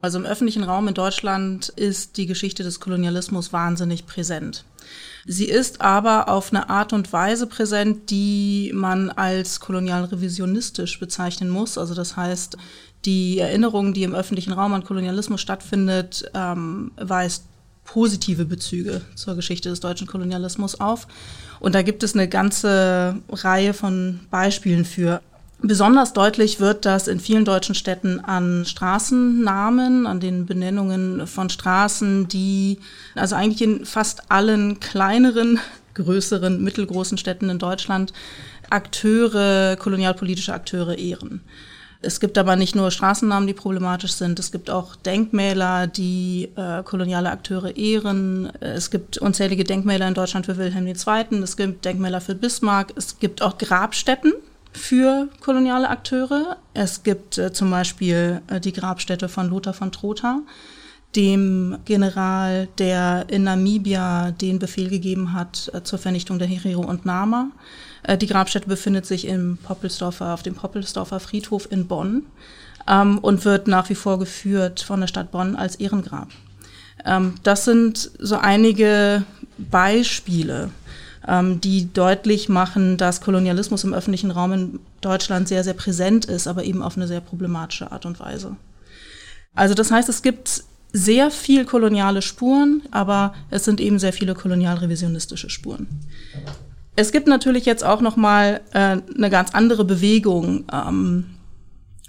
Also im öffentlichen Raum in Deutschland ist die Geschichte des Kolonialismus wahnsinnig präsent. Sie ist aber auf eine Art und Weise präsent, die man als kolonial-revisionistisch bezeichnen muss. Also das heißt, die Erinnerung, die im öffentlichen Raum an Kolonialismus stattfindet, ähm, weist positive Bezüge zur Geschichte des deutschen Kolonialismus auf. Und da gibt es eine ganze Reihe von Beispielen für. Besonders deutlich wird das in vielen deutschen Städten an Straßennamen, an den Benennungen von Straßen, die also eigentlich in fast allen kleineren, größeren, mittelgroßen Städten in Deutschland Akteure, kolonialpolitische Akteure ehren. Es gibt aber nicht nur Straßennamen, die problematisch sind. Es gibt auch Denkmäler, die äh, koloniale Akteure ehren. Es gibt unzählige Denkmäler in Deutschland für Wilhelm II. Es gibt Denkmäler für Bismarck. Es gibt auch Grabstätten für koloniale Akteure. Es gibt äh, zum Beispiel äh, die Grabstätte von Lothar von Trotha, dem General, der in Namibia den Befehl gegeben hat äh, zur Vernichtung der Herero und Nama. Äh, die Grabstätte befindet sich im Poppelsdorfer, auf dem Poppelsdorfer Friedhof in Bonn ähm, und wird nach wie vor geführt von der Stadt Bonn als Ehrengrab. Ähm, das sind so einige Beispiele, ähm, die deutlich machen, dass Kolonialismus im öffentlichen Raum in Deutschland sehr, sehr präsent ist, aber eben auf eine sehr problematische Art und Weise. Also das heißt, es gibt sehr viel koloniale Spuren, aber es sind eben sehr viele kolonialrevisionistische Spuren. Es gibt natürlich jetzt auch noch mal äh, eine ganz andere Bewegung, ähm,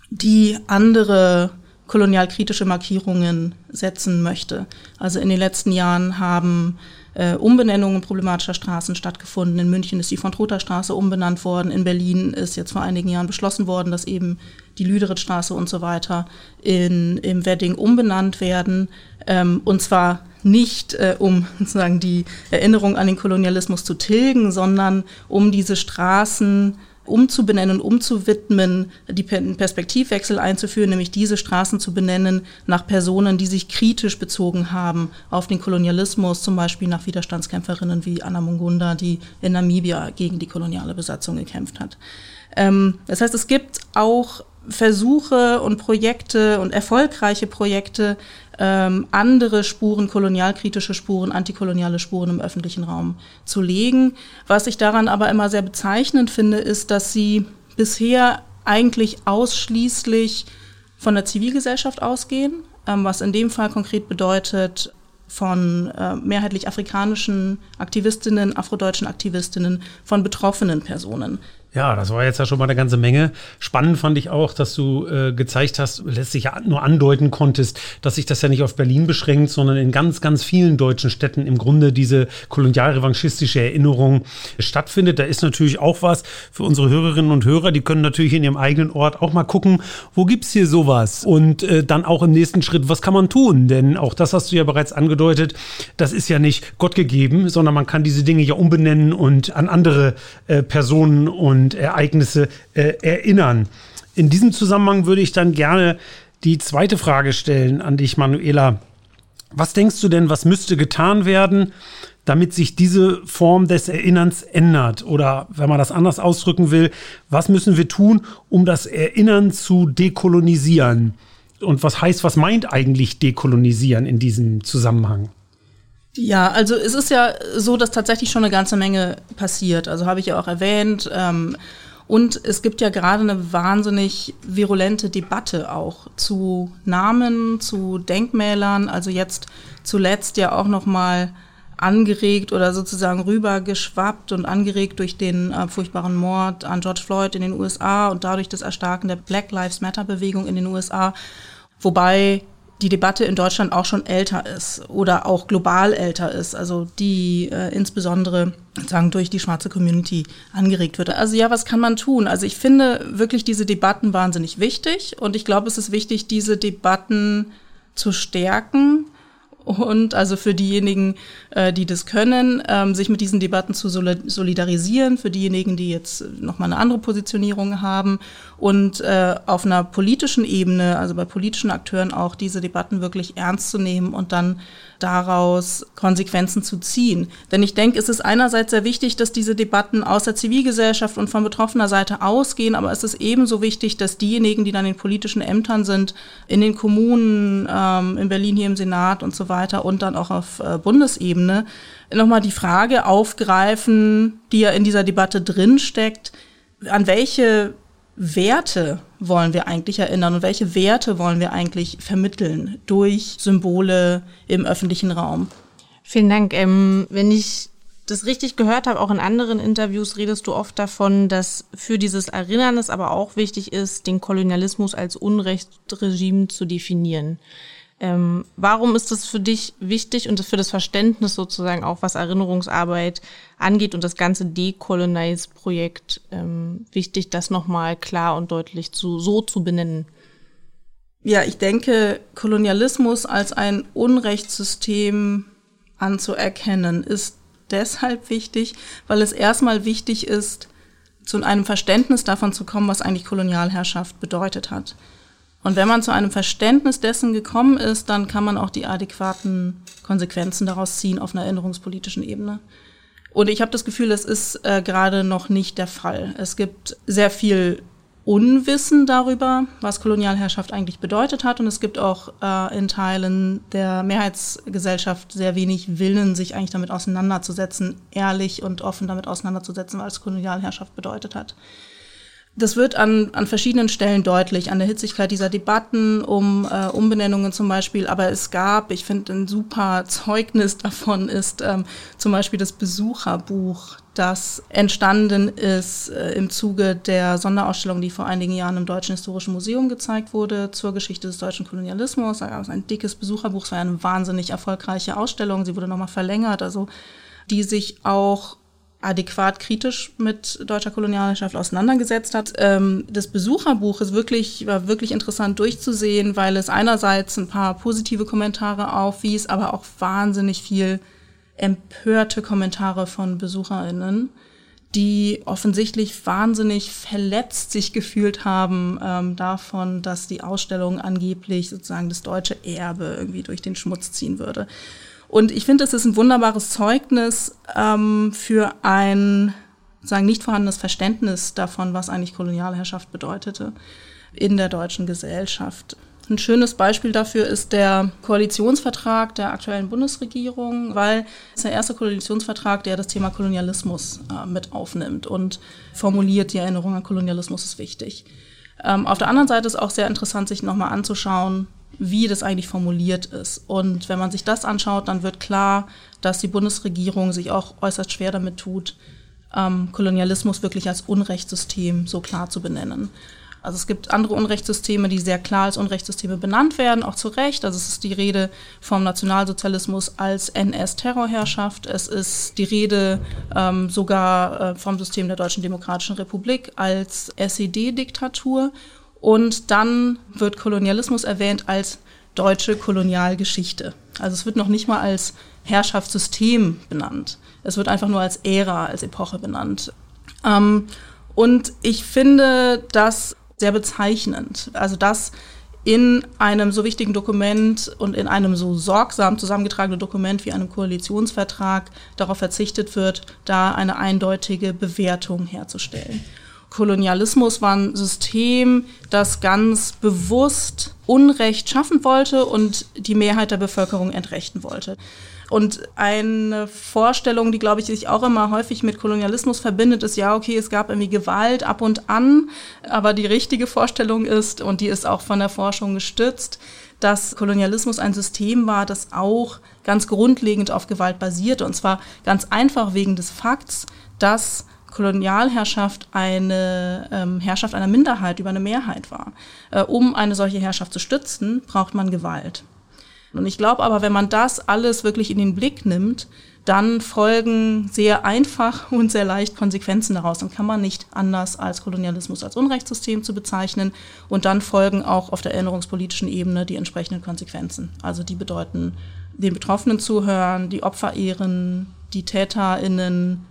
die andere kolonialkritische Markierungen setzen möchte. Also in den letzten Jahren haben äh, Umbenennungen problematischer Straßen stattgefunden. In München ist die von Trotha Straße umbenannt worden. In Berlin ist jetzt vor einigen Jahren beschlossen worden, dass eben die Lüderitz-Straße und so weiter in, im Wedding umbenannt werden. Ähm, und zwar nicht, äh, um sozusagen die Erinnerung an den Kolonialismus zu tilgen, sondern um diese Straßen umzubenennen und umzuwidmen, die Perspektivwechsel einzuführen, nämlich diese Straßen zu benennen nach Personen, die sich kritisch bezogen haben auf den Kolonialismus, zum Beispiel nach Widerstandskämpferinnen wie Anna Mungunda, die in Namibia gegen die koloniale Besatzung gekämpft hat. Ähm, das heißt, es gibt auch Versuche und Projekte und erfolgreiche Projekte, ähm, andere Spuren, kolonialkritische Spuren, antikoloniale Spuren im öffentlichen Raum zu legen. Was ich daran aber immer sehr bezeichnend finde, ist, dass sie bisher eigentlich ausschließlich von der Zivilgesellschaft ausgehen, ähm, was in dem Fall konkret bedeutet, von äh, mehrheitlich afrikanischen Aktivistinnen, afrodeutschen Aktivistinnen, von betroffenen Personen. Ja, das war jetzt ja schon mal eine ganze Menge. Spannend fand ich auch, dass du äh, gezeigt hast, letztlich ja nur andeuten konntest, dass sich das ja nicht auf Berlin beschränkt, sondern in ganz, ganz vielen deutschen Städten im Grunde diese kolonialrevanchistische Erinnerung stattfindet. Da ist natürlich auch was für unsere Hörerinnen und Hörer. Die können natürlich in ihrem eigenen Ort auch mal gucken, wo gibt's hier sowas? Und äh, dann auch im nächsten Schritt, was kann man tun? Denn auch das hast du ja bereits angedeutet, das ist ja nicht Gott gegeben, sondern man kann diese Dinge ja umbenennen und an andere äh, Personen und und Ereignisse äh, erinnern. In diesem Zusammenhang würde ich dann gerne die zweite Frage stellen an dich, Manuela. Was denkst du denn, was müsste getan werden, damit sich diese Form des Erinnerns ändert? Oder wenn man das anders ausdrücken will, was müssen wir tun, um das Erinnern zu dekolonisieren? Und was heißt, was meint eigentlich dekolonisieren in diesem Zusammenhang? Ja, also es ist ja so, dass tatsächlich schon eine ganze Menge passiert. Also habe ich ja auch erwähnt. Ähm, und es gibt ja gerade eine wahnsinnig virulente Debatte auch zu Namen, zu Denkmälern. Also jetzt zuletzt ja auch noch mal angeregt oder sozusagen rübergeschwappt und angeregt durch den äh, furchtbaren Mord an George Floyd in den USA und dadurch das Erstarken der Black Lives Matter Bewegung in den USA. Wobei die Debatte in Deutschland auch schon älter ist oder auch global älter ist, also die äh, insbesondere sagen durch die schwarze Community angeregt wird. Also ja, was kann man tun? Also ich finde wirklich diese Debatten wahnsinnig wichtig und ich glaube, es ist wichtig, diese Debatten zu stärken und also für diejenigen, äh, die das können, ähm, sich mit diesen Debatten zu solidarisieren, für diejenigen, die jetzt nochmal eine andere Positionierung haben und äh, auf einer politischen Ebene, also bei politischen Akteuren auch diese Debatten wirklich ernst zu nehmen und dann daraus Konsequenzen zu ziehen. Denn ich denke, es ist einerseits sehr wichtig, dass diese Debatten aus der Zivilgesellschaft und von betroffener Seite ausgehen, aber es ist ebenso wichtig, dass diejenigen, die dann in politischen Ämtern sind, in den Kommunen, ähm, in Berlin hier im Senat und so weiter und dann auch auf äh, Bundesebene, nochmal die Frage aufgreifen, die ja in dieser Debatte drinsteckt, an welche Werte wollen wir eigentlich erinnern und welche Werte wollen wir eigentlich vermitteln durch Symbole im öffentlichen Raum? Vielen Dank. Ähm, wenn ich das richtig gehört habe, auch in anderen Interviews redest du oft davon, dass für dieses Erinnern es aber auch wichtig ist, den Kolonialismus als Unrechtsregime zu definieren. Ähm, warum ist das für dich wichtig und für das Verständnis sozusagen auch, was Erinnerungsarbeit angeht und das ganze Decolonize-Projekt ähm, wichtig, das nochmal klar und deutlich zu, so zu benennen? Ja, ich denke, Kolonialismus als ein Unrechtssystem anzuerkennen, ist deshalb wichtig, weil es erstmal wichtig ist, zu einem Verständnis davon zu kommen, was eigentlich Kolonialherrschaft bedeutet hat. Und wenn man zu einem Verständnis dessen gekommen ist, dann kann man auch die adäquaten Konsequenzen daraus ziehen auf einer erinnerungspolitischen Ebene. Und ich habe das Gefühl, das ist äh, gerade noch nicht der Fall. Es gibt sehr viel Unwissen darüber, was Kolonialherrschaft eigentlich bedeutet hat. Und es gibt auch äh, in Teilen der Mehrheitsgesellschaft sehr wenig Willen, sich eigentlich damit auseinanderzusetzen, ehrlich und offen damit auseinanderzusetzen, was Kolonialherrschaft bedeutet hat. Das wird an, an verschiedenen Stellen deutlich, an der Hitzigkeit dieser Debatten um äh, Umbenennungen zum Beispiel. Aber es gab, ich finde, ein super Zeugnis davon ist ähm, zum Beispiel das Besucherbuch, das entstanden ist äh, im Zuge der Sonderausstellung, die vor einigen Jahren im Deutschen Historischen Museum gezeigt wurde zur Geschichte des deutschen Kolonialismus. Da gab es ein dickes Besucherbuch, es war eine wahnsinnig erfolgreiche Ausstellung. Sie wurde nochmal verlängert, also die sich auch adäquat kritisch mit deutscher Kolonialherrschaft auseinandergesetzt hat. Ähm, das Besucherbuch ist wirklich, war wirklich interessant durchzusehen, weil es einerseits ein paar positive Kommentare aufwies, aber auch wahnsinnig viel empörte Kommentare von BesucherInnen, die offensichtlich wahnsinnig verletzt sich gefühlt haben ähm, davon, dass die Ausstellung angeblich sozusagen das deutsche Erbe irgendwie durch den Schmutz ziehen würde. Und ich finde, es ist ein wunderbares Zeugnis ähm, für ein sagen nicht vorhandenes Verständnis davon, was eigentlich Kolonialherrschaft bedeutete in der deutschen Gesellschaft. Ein schönes Beispiel dafür ist der Koalitionsvertrag der aktuellen Bundesregierung, weil es der erste Koalitionsvertrag, der das Thema Kolonialismus äh, mit aufnimmt und formuliert, die Erinnerung an Kolonialismus ist wichtig. Ähm, auf der anderen Seite ist auch sehr interessant, sich nochmal anzuschauen, wie das eigentlich formuliert ist. Und wenn man sich das anschaut, dann wird klar, dass die Bundesregierung sich auch äußerst schwer damit tut, ähm, Kolonialismus wirklich als Unrechtssystem so klar zu benennen. Also es gibt andere Unrechtssysteme, die sehr klar als Unrechtssysteme benannt werden, auch zu Recht. Also es ist die Rede vom Nationalsozialismus als NS-Terrorherrschaft. Es ist die Rede ähm, sogar äh, vom System der Deutschen Demokratischen Republik als SED-Diktatur. Und dann wird Kolonialismus erwähnt als deutsche Kolonialgeschichte. Also es wird noch nicht mal als Herrschaftssystem benannt. Es wird einfach nur als Ära, als Epoche benannt. Ähm, und ich finde das sehr bezeichnend. Also dass in einem so wichtigen Dokument und in einem so sorgsam zusammengetragenen Dokument wie einem Koalitionsvertrag darauf verzichtet wird, da eine eindeutige Bewertung herzustellen. Kolonialismus war ein System, das ganz bewusst Unrecht schaffen wollte und die Mehrheit der Bevölkerung entrechten wollte. Und eine Vorstellung, die, glaube ich, sich auch immer häufig mit Kolonialismus verbindet, ist, ja, okay, es gab irgendwie Gewalt ab und an, aber die richtige Vorstellung ist, und die ist auch von der Forschung gestützt, dass Kolonialismus ein System war, das auch ganz grundlegend auf Gewalt basierte. Und zwar ganz einfach wegen des Fakts, dass Kolonialherrschaft eine ähm, Herrschaft einer Minderheit über eine Mehrheit war. Äh, um eine solche Herrschaft zu stützen, braucht man Gewalt. Und ich glaube aber, wenn man das alles wirklich in den Blick nimmt, dann folgen sehr einfach und sehr leicht Konsequenzen daraus. Dann kann man nicht anders als Kolonialismus als Unrechtssystem zu bezeichnen. Und dann folgen auch auf der erinnerungspolitischen Ebene die entsprechenden Konsequenzen. Also die bedeuten, den Betroffenen zuhören, die Opfer ehren, die TäterInnen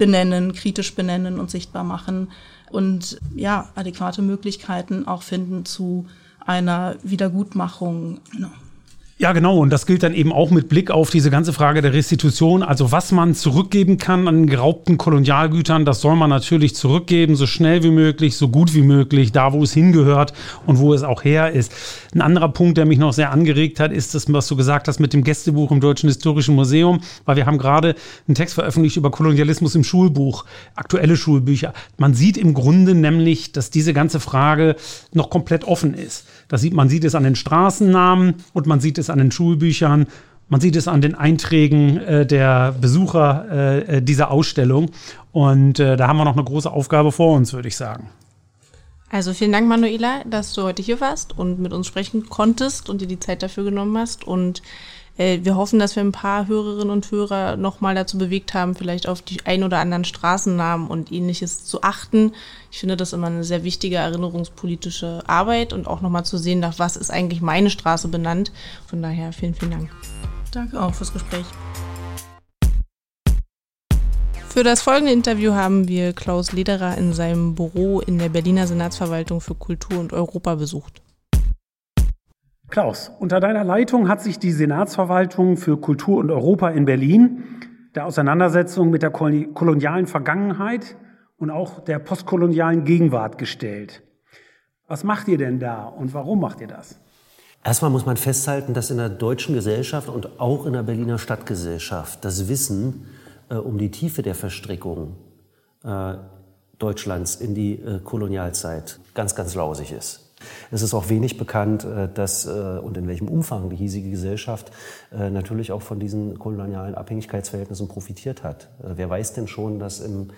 benennen, kritisch benennen und sichtbar machen und ja, adäquate Möglichkeiten auch finden zu einer Wiedergutmachung. Genau. Ja, genau. Und das gilt dann eben auch mit Blick auf diese ganze Frage der Restitution. Also was man zurückgeben kann an geraubten Kolonialgütern, das soll man natürlich zurückgeben, so schnell wie möglich, so gut wie möglich, da wo es hingehört und wo es auch her ist. Ein anderer Punkt, der mich noch sehr angeregt hat, ist das, was du gesagt hast mit dem Gästebuch im Deutschen Historischen Museum, weil wir haben gerade einen Text veröffentlicht über Kolonialismus im Schulbuch, aktuelle Schulbücher. Man sieht im Grunde nämlich, dass diese ganze Frage noch komplett offen ist. Das sieht, man sieht es an den Straßennamen und man sieht es an den Schulbüchern. Man sieht es an den Einträgen äh, der Besucher äh, äh, dieser Ausstellung. Und äh, da haben wir noch eine große Aufgabe vor uns, würde ich sagen. Also vielen Dank, Manuela, dass du heute hier warst und mit uns sprechen konntest und dir die Zeit dafür genommen hast. Und wir hoffen, dass wir ein paar Hörerinnen und Hörer nochmal dazu bewegt haben, vielleicht auf die ein oder anderen Straßennamen und ähnliches zu achten. Ich finde das immer eine sehr wichtige erinnerungspolitische Arbeit und auch nochmal zu sehen, nach was ist eigentlich meine Straße benannt. Von daher vielen, vielen Dank. Danke auch fürs Gespräch. Für das folgende Interview haben wir Klaus Lederer in seinem Büro in der Berliner Senatsverwaltung für Kultur und Europa besucht. Klaus, unter deiner Leitung hat sich die Senatsverwaltung für Kultur und Europa in Berlin der Auseinandersetzung mit der kolonialen Vergangenheit und auch der postkolonialen Gegenwart gestellt. Was macht ihr denn da und warum macht ihr das? Erstmal muss man festhalten, dass in der deutschen Gesellschaft und auch in der Berliner Stadtgesellschaft das Wissen äh, um die Tiefe der Verstrickung äh, Deutschlands in die äh, Kolonialzeit ganz, ganz lausig ist. Es ist auch wenig bekannt, äh, dass äh, und in welchem Umfang die hiesige Gesellschaft äh, natürlich auch von diesen kolonialen Abhängigkeitsverhältnissen profitiert hat. Wer weiß denn schon, dass im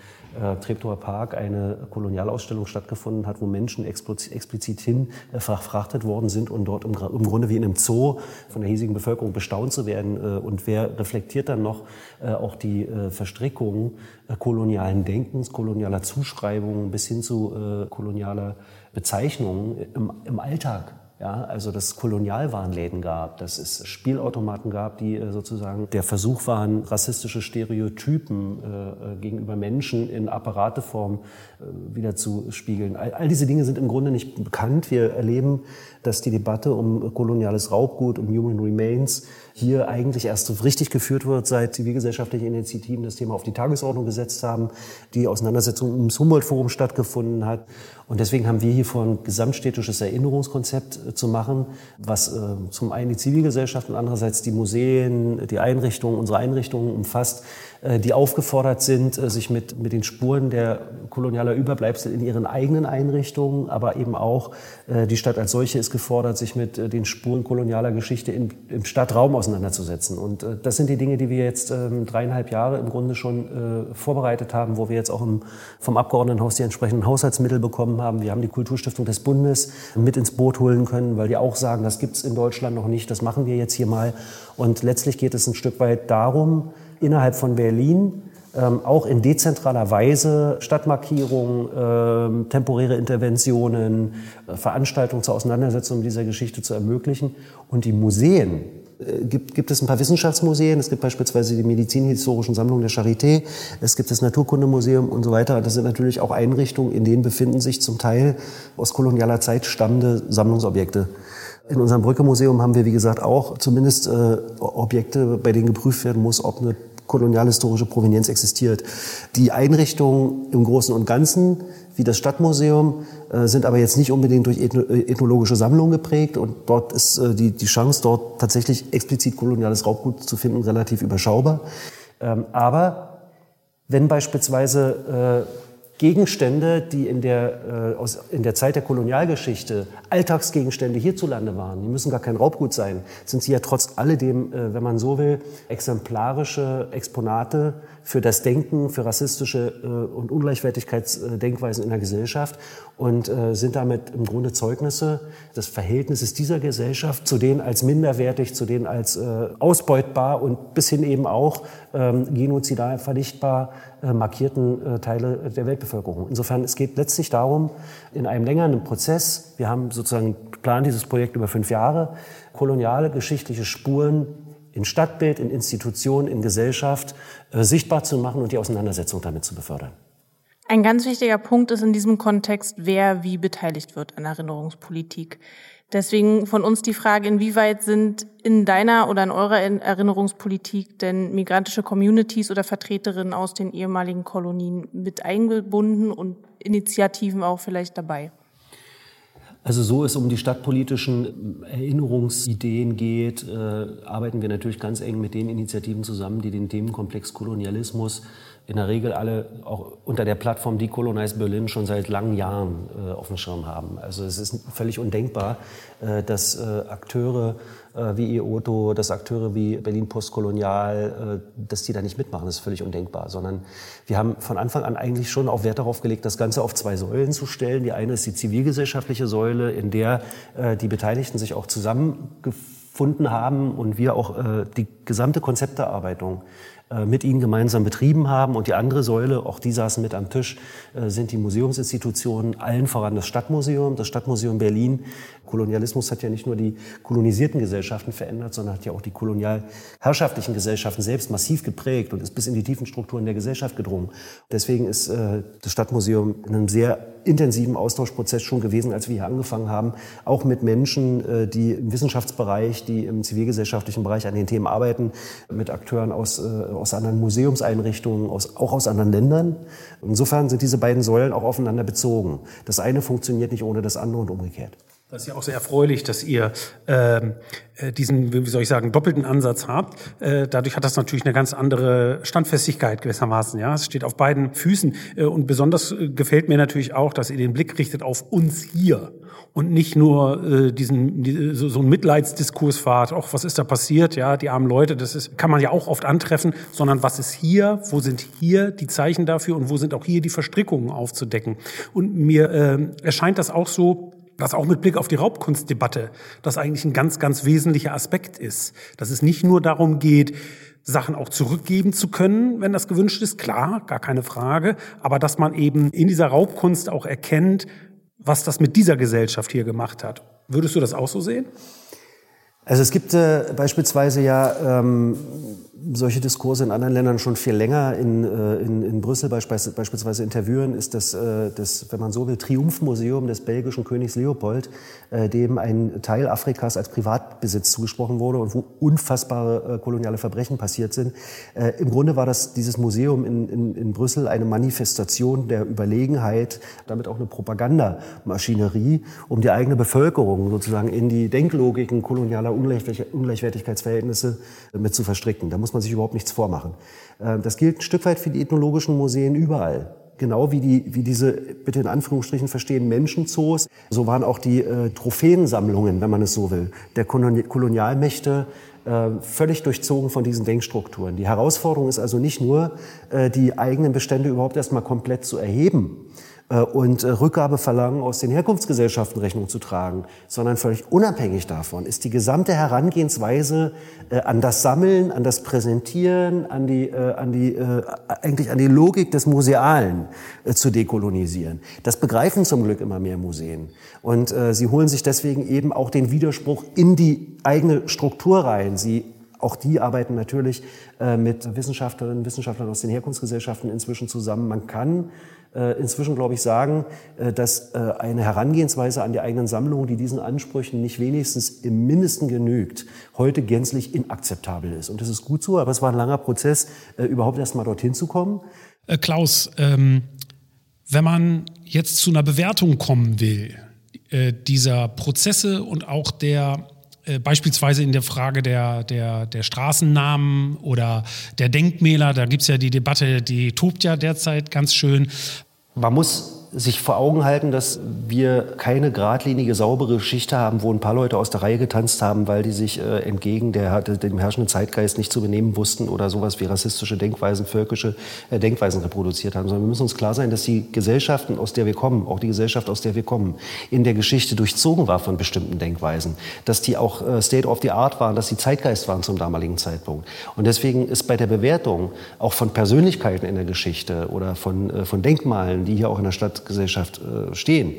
Treptower Park eine Kolonialausstellung stattgefunden hat, wo Menschen explizit hin verfrachtet worden sind und dort im Grunde wie in einem Zoo von der hiesigen Bevölkerung bestaunt zu werden. Und wer reflektiert dann noch auch die Verstrickungen kolonialen Denkens, kolonialer Zuschreibungen bis hin zu kolonialer Bezeichnungen im, im Alltag. Ja, also dass es Kolonialwarenläden gab, dass es Spielautomaten gab, die äh, sozusagen der Versuch waren, rassistische Stereotypen äh, äh gegenüber Menschen in Apparateform äh, wieder zu spiegeln. All, all, diese Dinge sind im Grunde nicht bekannt. Wir erleben, dass die Debatte um koloniales Raubgut, um Human Remains hier eigentlich erst so richtig geführt wird, seit zivilgesellschaftliche Initiativen das Thema auf die Tagesordnung gesetzt haben, die Auseinandersetzung ums Humboldt-Forum stattgefunden hat. Und deswegen haben wir hier vor ein gesamtstädtisches Erinnerungskonzept äh, zu machen, was äh, zum einen die Zivilgesellschaft und andererseits die Museen, die Einrichtungen, unsere Einrichtungen umfasst, die aufgefordert sind, äh, sich mit, mit den Spuren der kolonialer Überbleibsel in ihren eigenen Einrichtungen, aber eben auch äh, die Stadt als solche ist gefordert, sich mit den Spuren kolonialer Geschichte im, im Stadtraum auseinanderzusetzen. Und das sind die Dinge, die wir jetzt ähm, dreieinhalb Jahre im Grunde schon vorbereitet haben, wo wir jetzt auch im, vom Abgeordnetenhaus die entsprechenden Haushaltsmittel bekommen haben. Wir haben die Kulturstiftung des Bundes mit ins Boot holen können, weil die auch sagen, das gibt es in Deutschland noch nicht, das machen wir jetzt hier mal. Und letztlich geht es ein Stück weit darum, innerhalb von Berlin ähm, auch in dezentraler Weise Stadtmarkierungen, ähm, temporäre Interventionen, äh, Veranstaltungen zur Auseinandersetzung dieser Geschichte zu ermöglichen. Und die Museen, äh, gibt, gibt es ein paar Wissenschaftsmuseen, es gibt beispielsweise die medizinhistorischen Sammlungen der Charité, es gibt das Naturkundemuseum und so weiter. Das sind natürlich auch Einrichtungen, in denen befinden sich zum Teil aus kolonialer Zeit stammende Sammlungsobjekte. In unserem Brücke-Museum haben wir, wie gesagt, auch zumindest äh, Objekte, bei denen geprüft werden muss, ob eine kolonialhistorische Provenienz existiert. Die Einrichtungen im Großen und Ganzen, wie das Stadtmuseum, äh, sind aber jetzt nicht unbedingt durch äh, ethnologische Sammlungen geprägt und dort ist äh, die, die Chance, dort tatsächlich explizit koloniales Raubgut zu finden, relativ überschaubar. Ähm, aber wenn beispielsweise Gegenstände, die in der, äh, aus, in der Zeit der Kolonialgeschichte Alltagsgegenstände hierzulande waren, die müssen gar kein Raubgut sein, sind sie ja trotz alledem, äh, wenn man so will, exemplarische Exponate für das Denken, für rassistische äh, und Ungleichwertigkeitsdenkweisen in der Gesellschaft und äh, sind damit im Grunde Zeugnisse des Verhältnisses dieser Gesellschaft zu denen als minderwertig, zu denen als äh, ausbeutbar und bis hin eben auch ähm, genozidal vernichtbar markierten äh, Teile der Weltbevölkerung. Insofern, es geht letztlich darum, in einem längeren Prozess, wir haben sozusagen geplant dieses Projekt über fünf Jahre, koloniale geschichtliche Spuren in Stadtbild, in Institutionen, in Gesellschaft äh, sichtbar zu machen und die Auseinandersetzung damit zu befördern. Ein ganz wichtiger Punkt ist in diesem Kontext, wer wie beteiligt wird an Erinnerungspolitik. Deswegen von uns die Frage, inwieweit sind in deiner oder in eurer Erinnerungspolitik denn migrantische Communities oder Vertreterinnen aus den ehemaligen Kolonien mit eingebunden und Initiativen auch vielleicht dabei? Also so es um die stadtpolitischen Erinnerungsideen geht, äh, arbeiten wir natürlich ganz eng mit den Initiativen zusammen, die den Themenkomplex Kolonialismus in der Regel alle auch unter der Plattform Decolonize Berlin schon seit langen Jahren äh, auf dem Schirm haben. Also es ist völlig undenkbar, äh, dass äh, Akteure äh, wie EOTO, dass Akteure wie Berlin Postkolonial, äh, dass die da nicht mitmachen. Das ist völlig undenkbar. Sondern wir haben von Anfang an eigentlich schon auch Wert darauf gelegt, das Ganze auf zwei Säulen zu stellen. Die eine ist die zivilgesellschaftliche Säule, in der äh, die Beteiligten sich auch zusammengefunden haben und wir auch die gesamte Konzepterarbeitung mit ihnen gemeinsam betrieben haben. Und die andere Säule, auch die saßen mit am Tisch, äh, sind die Museumsinstitutionen, allen voran das Stadtmuseum, das Stadtmuseum Berlin. Kolonialismus hat ja nicht nur die kolonisierten Gesellschaften verändert, sondern hat ja auch die kolonialherrschaftlichen Gesellschaften selbst massiv geprägt und ist bis in die tiefen Strukturen der Gesellschaft gedrungen. Deswegen ist äh, das Stadtmuseum in einem sehr intensiven Austauschprozess schon gewesen, als wir hier angefangen haben, auch mit Menschen, äh, die im Wissenschaftsbereich, die im zivilgesellschaftlichen Bereich an den Themen arbeiten, mit Akteuren aus, äh, aus anderen Museumseinrichtungen, aus, auch aus anderen Ländern. Insofern sind diese beiden Säulen auch aufeinander bezogen. Das eine funktioniert nicht ohne das andere und umgekehrt. Das ist ja auch sehr erfreulich, dass ihr ähm, äh, diesen, wie soll ich sagen, doppelten Ansatz habt. Äh, dadurch hat das natürlich eine ganz andere Standfestigkeit gewissermaßen. Ja, es steht auf beiden Füßen. Äh, und besonders äh, gefällt mir natürlich auch, dass ihr den Blick richtet auf uns hier und nicht nur äh, diesen die, so, so einen Mitleidsdiskurs fahrt. Auch was ist da passiert? Ja, die armen Leute, das ist kann man ja auch oft antreffen, sondern was ist hier? Wo sind hier die Zeichen dafür und wo sind auch hier die Verstrickungen aufzudecken? Und mir äh, erscheint das auch so dass auch mit Blick auf die Raubkunstdebatte das eigentlich ein ganz, ganz wesentlicher Aspekt ist. Dass es nicht nur darum geht, Sachen auch zurückgeben zu können, wenn das gewünscht ist, klar, gar keine Frage, aber dass man eben in dieser Raubkunst auch erkennt, was das mit dieser Gesellschaft hier gemacht hat. Würdest du das auch so sehen? Also es gibt äh, beispielsweise ja ähm, solche Diskurse in anderen Ländern schon viel länger. In, äh, in, in Brüssel beispielsweise in Tervuren ist das, äh, das, wenn man so will, Triumphmuseum des belgischen Königs Leopold, äh, dem ein Teil Afrikas als Privatbesitz zugesprochen wurde und wo unfassbare koloniale Verbrechen passiert sind. Im Grunde war das dieses Museum in, in, in Brüssel eine Manifestation der Überlegenheit, damit auch eine Propagandamaschinerie, um die eigene Bevölkerung sozusagen in die Denklogiken kolonialer Ungleichwertigkeitsverhältnisse mit zu verstricken. Da muss muss man sich überhaupt nichts vormachen. Äh, das gilt ein Stück weit für die ethnologischen Museen überall. Genau wie, die, wie diese, bitte in Anführungsstrichen verstehen, Menschenzoos, so waren auch die äh, Trophäensammlungen, wenn man es so will, der Kolonialmächte äh, völlig durchzogen von diesen Denkstrukturen. Die Herausforderung ist also nicht nur, äh, die eigenen Bestände überhaupt erstmal komplett zu erheben, und äh, Rückgabeverlangen aus den Herkunftsgesellschaften Rechnung zu tragen, sondern völlig unabhängig davon ist die gesamte Herangehensweise äh, an das Sammeln, an das Präsentieren, an die, an die, eigentlich an die Logik des Musealen zu dekolonisieren. Das begreifen zum Glück immer mehr Museen. Und sie holen sich deswegen eben auch den Widerspruch in die eigene Struktur rein. Sie auch die arbeiten natürlich mit Wissenschaftlerinnen und Wissenschaftlern aus den Herkunftsgesellschaften inzwischen zusammen. Man kann äh, inzwischen, glaube ich, sagen, äh, dass äh, eine Herangehensweise an die eigenen Sammlungen, die diesen Ansprüchen nicht wenigstens im Mindesten genügt, heute gänzlich inakzeptabel ist. Und das ist gut so, aber es war ein langer Prozess, überhaupt erst mal dorthin zu kommen. Klaus, ähm, wenn man jetzt zu einer Bewertung kommen will, dieser Prozesse und auch der äh, beispielsweise in der Frage der, der, der Straßennamen oder der Denkmäler, da gibt es ja die Debatte, die tobt ja derzeit ganz schön. Man muss sich vor Augen halten, dass wir keine geradlinige, saubere Geschichte haben, wo ein paar Leute aus der Reihe getanzt haben, weil die sich äh, entgegen der, dem herrschenden Zeitgeist nicht zu benehmen wussten oder sowas wie rassistische Denkweisen, völkische äh, Denkweisen reproduziert haben, sondern wir müssen uns klar sein, dass die Gesellschaften, aus der wir kommen, auch die Gesellschaft, aus der wir kommen, in der Geschichte durchzogen war von bestimmten Denkweisen, dass die auch äh, State of the Art waren, dass die Zeitgeist waren zum damaligen Zeitpunkt. Und deswegen ist bei der Bewertung auch von Persönlichkeiten in der Geschichte oder von, äh, von Denkmalen, die hier auch in der Stadt Gesellschaft äh, stehen.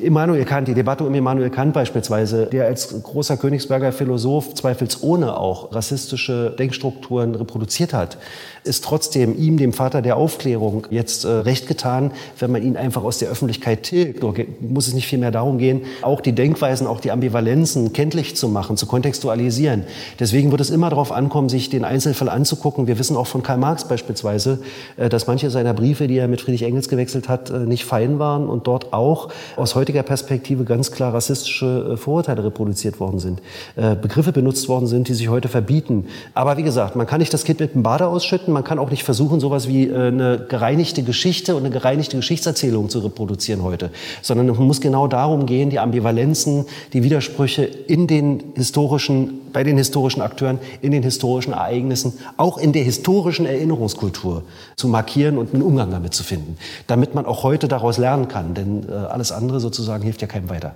Immanuel Kant, die Debatte um Immanuel Kant beispielsweise, der als großer Königsberger Philosoph zweifelsohne auch rassistische Denkstrukturen reproduziert hat, ist trotzdem ihm, dem Vater der Aufklärung, jetzt äh, recht getan, wenn man ihn einfach aus der Öffentlichkeit tilgt. Da muss es nicht viel mehr darum gehen, auch die Denkweisen, auch die Ambivalenzen kenntlich zu machen, zu kontextualisieren. Deswegen wird es immer darauf ankommen, sich den Einzelfall anzugucken. Wir wissen auch von Karl Marx beispielsweise, äh, dass manche seiner Briefe, die er mit Friedrich Engels gewechselt hat, äh, nicht fein waren und dort auch aus heutiger Perspektive ganz klar rassistische äh, Vorurteile reproduziert worden sind. Äh, Begriffe benutzt worden sind, die sich heute verbieten. Aber wie gesagt, man kann nicht das Kind mit dem Bade ausschütten, man kann auch nicht versuchen, sowas wie äh, eine gereinigte Geschichte und eine gereinigte Geschichtserzählung zu reproduzieren heute, sondern es muss genau darum gehen, die Ambivalenzen, die Widersprüche in den historischen, bei den historischen Akteuren, in den historischen Ereignissen, auch in der historischen Erinnerungskultur zu markieren und einen Umgang damit zu finden, damit man auch heute daraus lernen kann, denn alles andere sozusagen hilft ja keinem weiter.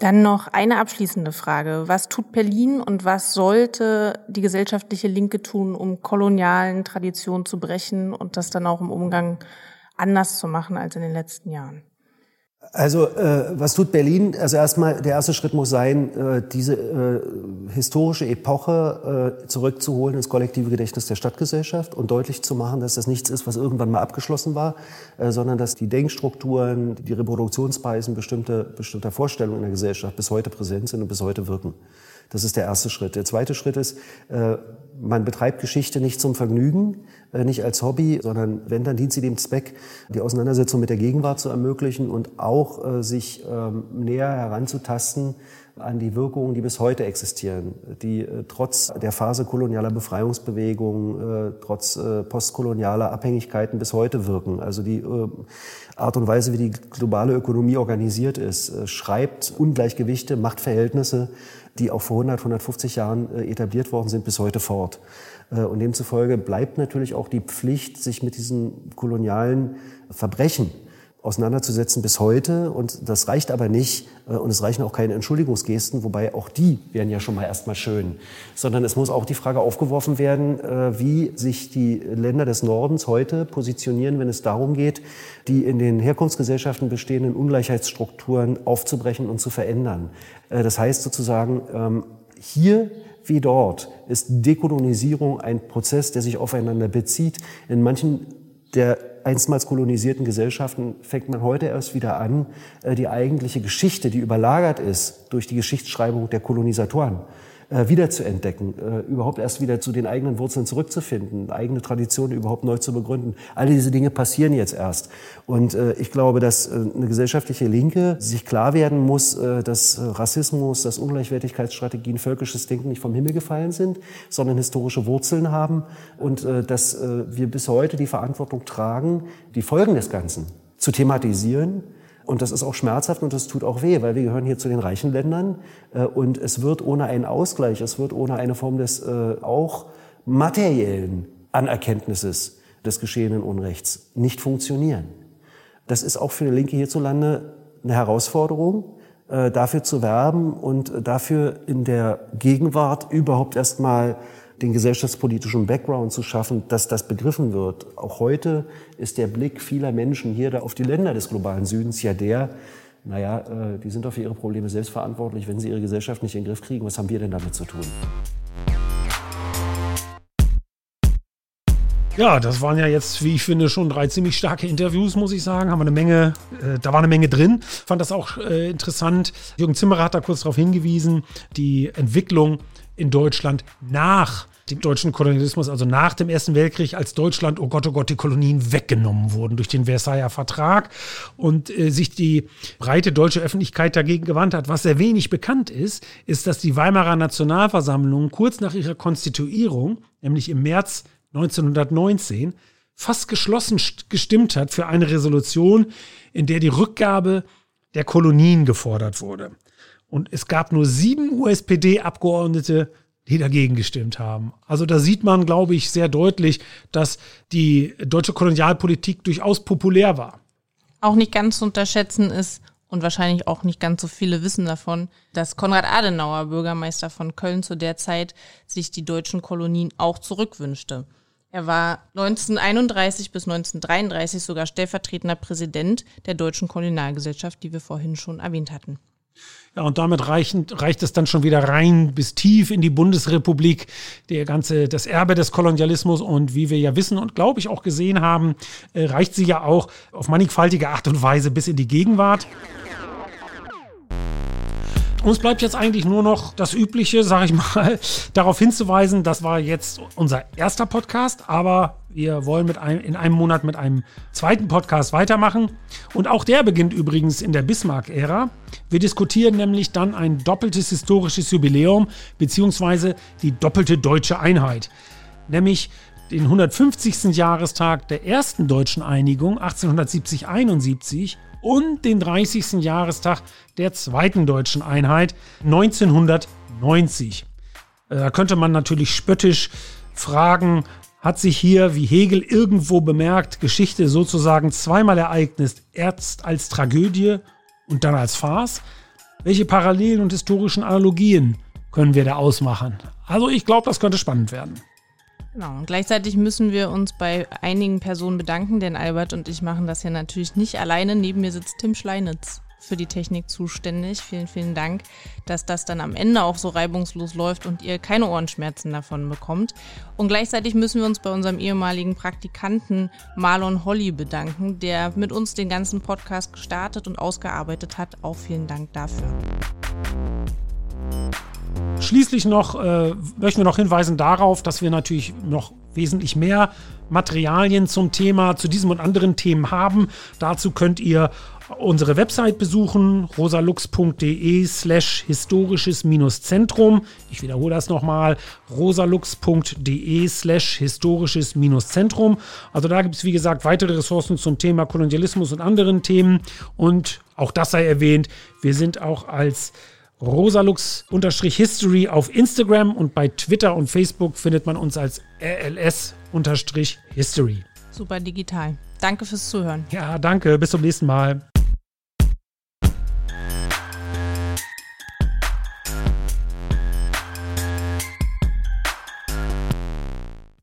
Dann noch eine abschließende Frage. Was tut Berlin und was sollte die gesellschaftliche Linke tun, um kolonialen Traditionen zu brechen und das dann auch im Umgang anders zu machen als in den letzten Jahren? Also äh, was tut Berlin? Also erstmal, der erste Schritt muss sein, äh, diese äh, historische Epoche äh, zurückzuholen ins kollektive Gedächtnis der Stadtgesellschaft und deutlich zu machen, dass das nichts ist, was irgendwann mal abgeschlossen war, äh, sondern dass die Denkstrukturen, die Reproduktionsweisen bestimmter, bestimmter Vorstellungen in der Gesellschaft bis heute präsent sind und bis heute wirken. Das ist der erste Schritt. Der zweite Schritt ist, äh, man betreibt Geschichte nicht zum Vergnügen, äh, nicht als Hobby, sondern wenn, dann dient sie dem Zweck, die Auseinandersetzung mit der Gegenwart zu ermöglichen und auch äh, sich ähm, näher heranzutasten an die Wirkungen, die bis heute existieren, die äh, trotz der Phase kolonialer Befreiungsbewegungen, äh, trotz äh, postkolonialer Abhängigkeiten bis heute wirken. Also die Art und Weise, wie die globale Ökonomie organisiert ist, schreibt Ungleichgewichte, Machtverhältnisse, die auch vor 100, 150 Jahren etabliert worden sind, bis heute fort. Und demzufolge bleibt natürlich auch die Pflicht, sich mit diesen kolonialen Verbrechen auseinanderzusetzen bis heute. Und das reicht aber nicht. Äh, und es reichen auch keine Entschuldigungsgesten, wobei auch die wären ja schon mal erstmal schön. Sondern es muss auch die Frage aufgeworfen werden, äh, wie sich die Länder des Nordens heute positionieren, wenn es darum geht, die in den Herkunftsgesellschaften bestehenden Ungleichheitsstrukturen aufzubrechen und zu verändern. Äh, das heißt sozusagen, ähm, hier wie dort ist Dekolonisierung ein Prozess, der sich aufeinander bezieht. In manchen der einstmals kolonisierten Gesellschaften fängt man heute erst wieder an, äh, die eigentliche Geschichte, die überlagert ist durch die Geschichtsschreibung der Kolonisatoren, äh, wiederzuentdecken, äh, überhaupt erst wieder zu den eigenen Wurzeln zurückzufinden, eigene Traditionen überhaupt neu zu begründen. All diese Dinge passieren jetzt erst. Und äh, ich glaube, dass äh, eine gesellschaftliche Linke sich klar werden muss, äh, dass Rassismus, dass Ungleichwertigkeitsstrategien, völkisches Denken nicht vom Himmel gefallen sind, sondern historische Wurzeln haben und dass wir bis heute die Verantwortung tragen, die Folgen des Ganzen zu thematisieren und das ist auch schmerzhaft und das tut auch weh, weil wir gehören hier zu den reichen Ländern äh, und es wird ohne einen Ausgleich, es wird ohne eine Form des äh, auch materiellen Anerkenntnisses des geschehenen Unrechts nicht funktionieren. Das ist auch für die Linke hierzulande eine Herausforderung, äh, dafür zu werben und dafür in der Gegenwart überhaupt erstmal den gesellschaftspolitischen Background zu schaffen, dass das begriffen wird. Auch heute ist der Blick vieler Menschen hier auf die Länder des globalen Südens ja der, naja, äh, die sind doch für ihre Probleme selbst verantwortlich, wenn sie ihre Gesellschaft nicht in den Griff kriegen. Was haben wir denn damit zu tun? Ja, das waren ja jetzt, wie ich finde, schon drei ziemlich starke Interviews, muss ich sagen. Haben wir eine Menge, äh, da war eine Menge drin. Fand das auch äh, interessant. Jürgen Zimmerer hat da kurz darauf hingewiesen, die Entwicklung in Deutschland nach dem deutschen Kolonialismus, also nach dem Ersten Weltkrieg, als Deutschland, oh Gott, oh Gott, die Kolonien weggenommen wurden durch den Versailler Vertrag und äh, sich die breite deutsche Öffentlichkeit dagegen gewandt hat. Was sehr wenig bekannt ist, ist, dass die Weimarer Nationalversammlung kurz nach ihrer Konstituierung, nämlich im März 1919, fast geschlossen gestimmt hat für eine Resolution, in der die Rückgabe der Kolonien gefordert wurde. Und es gab nur sieben USPD-Abgeordnete, die dagegen gestimmt haben. Also da sieht man, glaube ich, sehr deutlich, dass die deutsche Kolonialpolitik durchaus populär war. Auch nicht ganz zu unterschätzen ist, und wahrscheinlich auch nicht ganz so viele wissen davon, dass Konrad Adenauer, Bürgermeister von Köln zu der Zeit, sich die deutschen Kolonien auch zurückwünschte. Er war 1931 bis 1933 sogar stellvertretender Präsident der Deutschen Kolonialgesellschaft, die wir vorhin schon erwähnt hatten. Ja, und damit reichen, reicht es dann schon wieder rein bis tief in die Bundesrepublik, der ganze, das Erbe des Kolonialismus. Und wie wir ja wissen und glaube ich auch gesehen haben, äh, reicht sie ja auch auf mannigfaltige Art und Weise bis in die Gegenwart. Uns bleibt jetzt eigentlich nur noch das Übliche, sage ich mal, darauf hinzuweisen, das war jetzt unser erster Podcast, aber wir wollen mit einem, in einem Monat mit einem zweiten Podcast weitermachen. Und auch der beginnt übrigens in der Bismarck-Ära. Wir diskutieren nämlich dann ein doppeltes historisches Jubiläum, beziehungsweise die doppelte deutsche Einheit. Nämlich den 150. Jahrestag der ersten deutschen Einigung 1870-71 und den 30. Jahrestag der zweiten deutschen Einheit 1990. Äh, da könnte man natürlich spöttisch fragen, hat sich hier, wie Hegel irgendwo bemerkt, Geschichte sozusagen zweimal ereignet, erst als Tragödie und dann als Farce? Welche Parallelen und historischen Analogien können wir da ausmachen? Also ich glaube, das könnte spannend werden. Genau, und gleichzeitig müssen wir uns bei einigen Personen bedanken, denn Albert und ich machen das hier natürlich nicht alleine. Neben mir sitzt Tim Schleinitz für die Technik zuständig. Vielen, vielen Dank, dass das dann am Ende auch so reibungslos läuft und ihr keine Ohrenschmerzen davon bekommt. Und gleichzeitig müssen wir uns bei unserem ehemaligen Praktikanten Marlon Holly bedanken, der mit uns den ganzen Podcast gestartet und ausgearbeitet hat. Auch vielen Dank dafür. Schließlich noch äh, möchten wir noch hinweisen darauf, dass wir natürlich noch wesentlich mehr Materialien zum Thema, zu diesem und anderen Themen haben. Dazu könnt ihr unsere Website besuchen, rosalux.de slash historisches-zentrum. Ich wiederhole das nochmal, rosalux.de slash historisches-zentrum. Also da gibt es, wie gesagt, weitere Ressourcen zum Thema Kolonialismus und anderen Themen. Und auch das sei erwähnt, wir sind auch als rosalux-history auf Instagram und bei Twitter und Facebook findet man uns als rls-history. Super digital. Danke fürs Zuhören. Ja, danke. Bis zum nächsten Mal.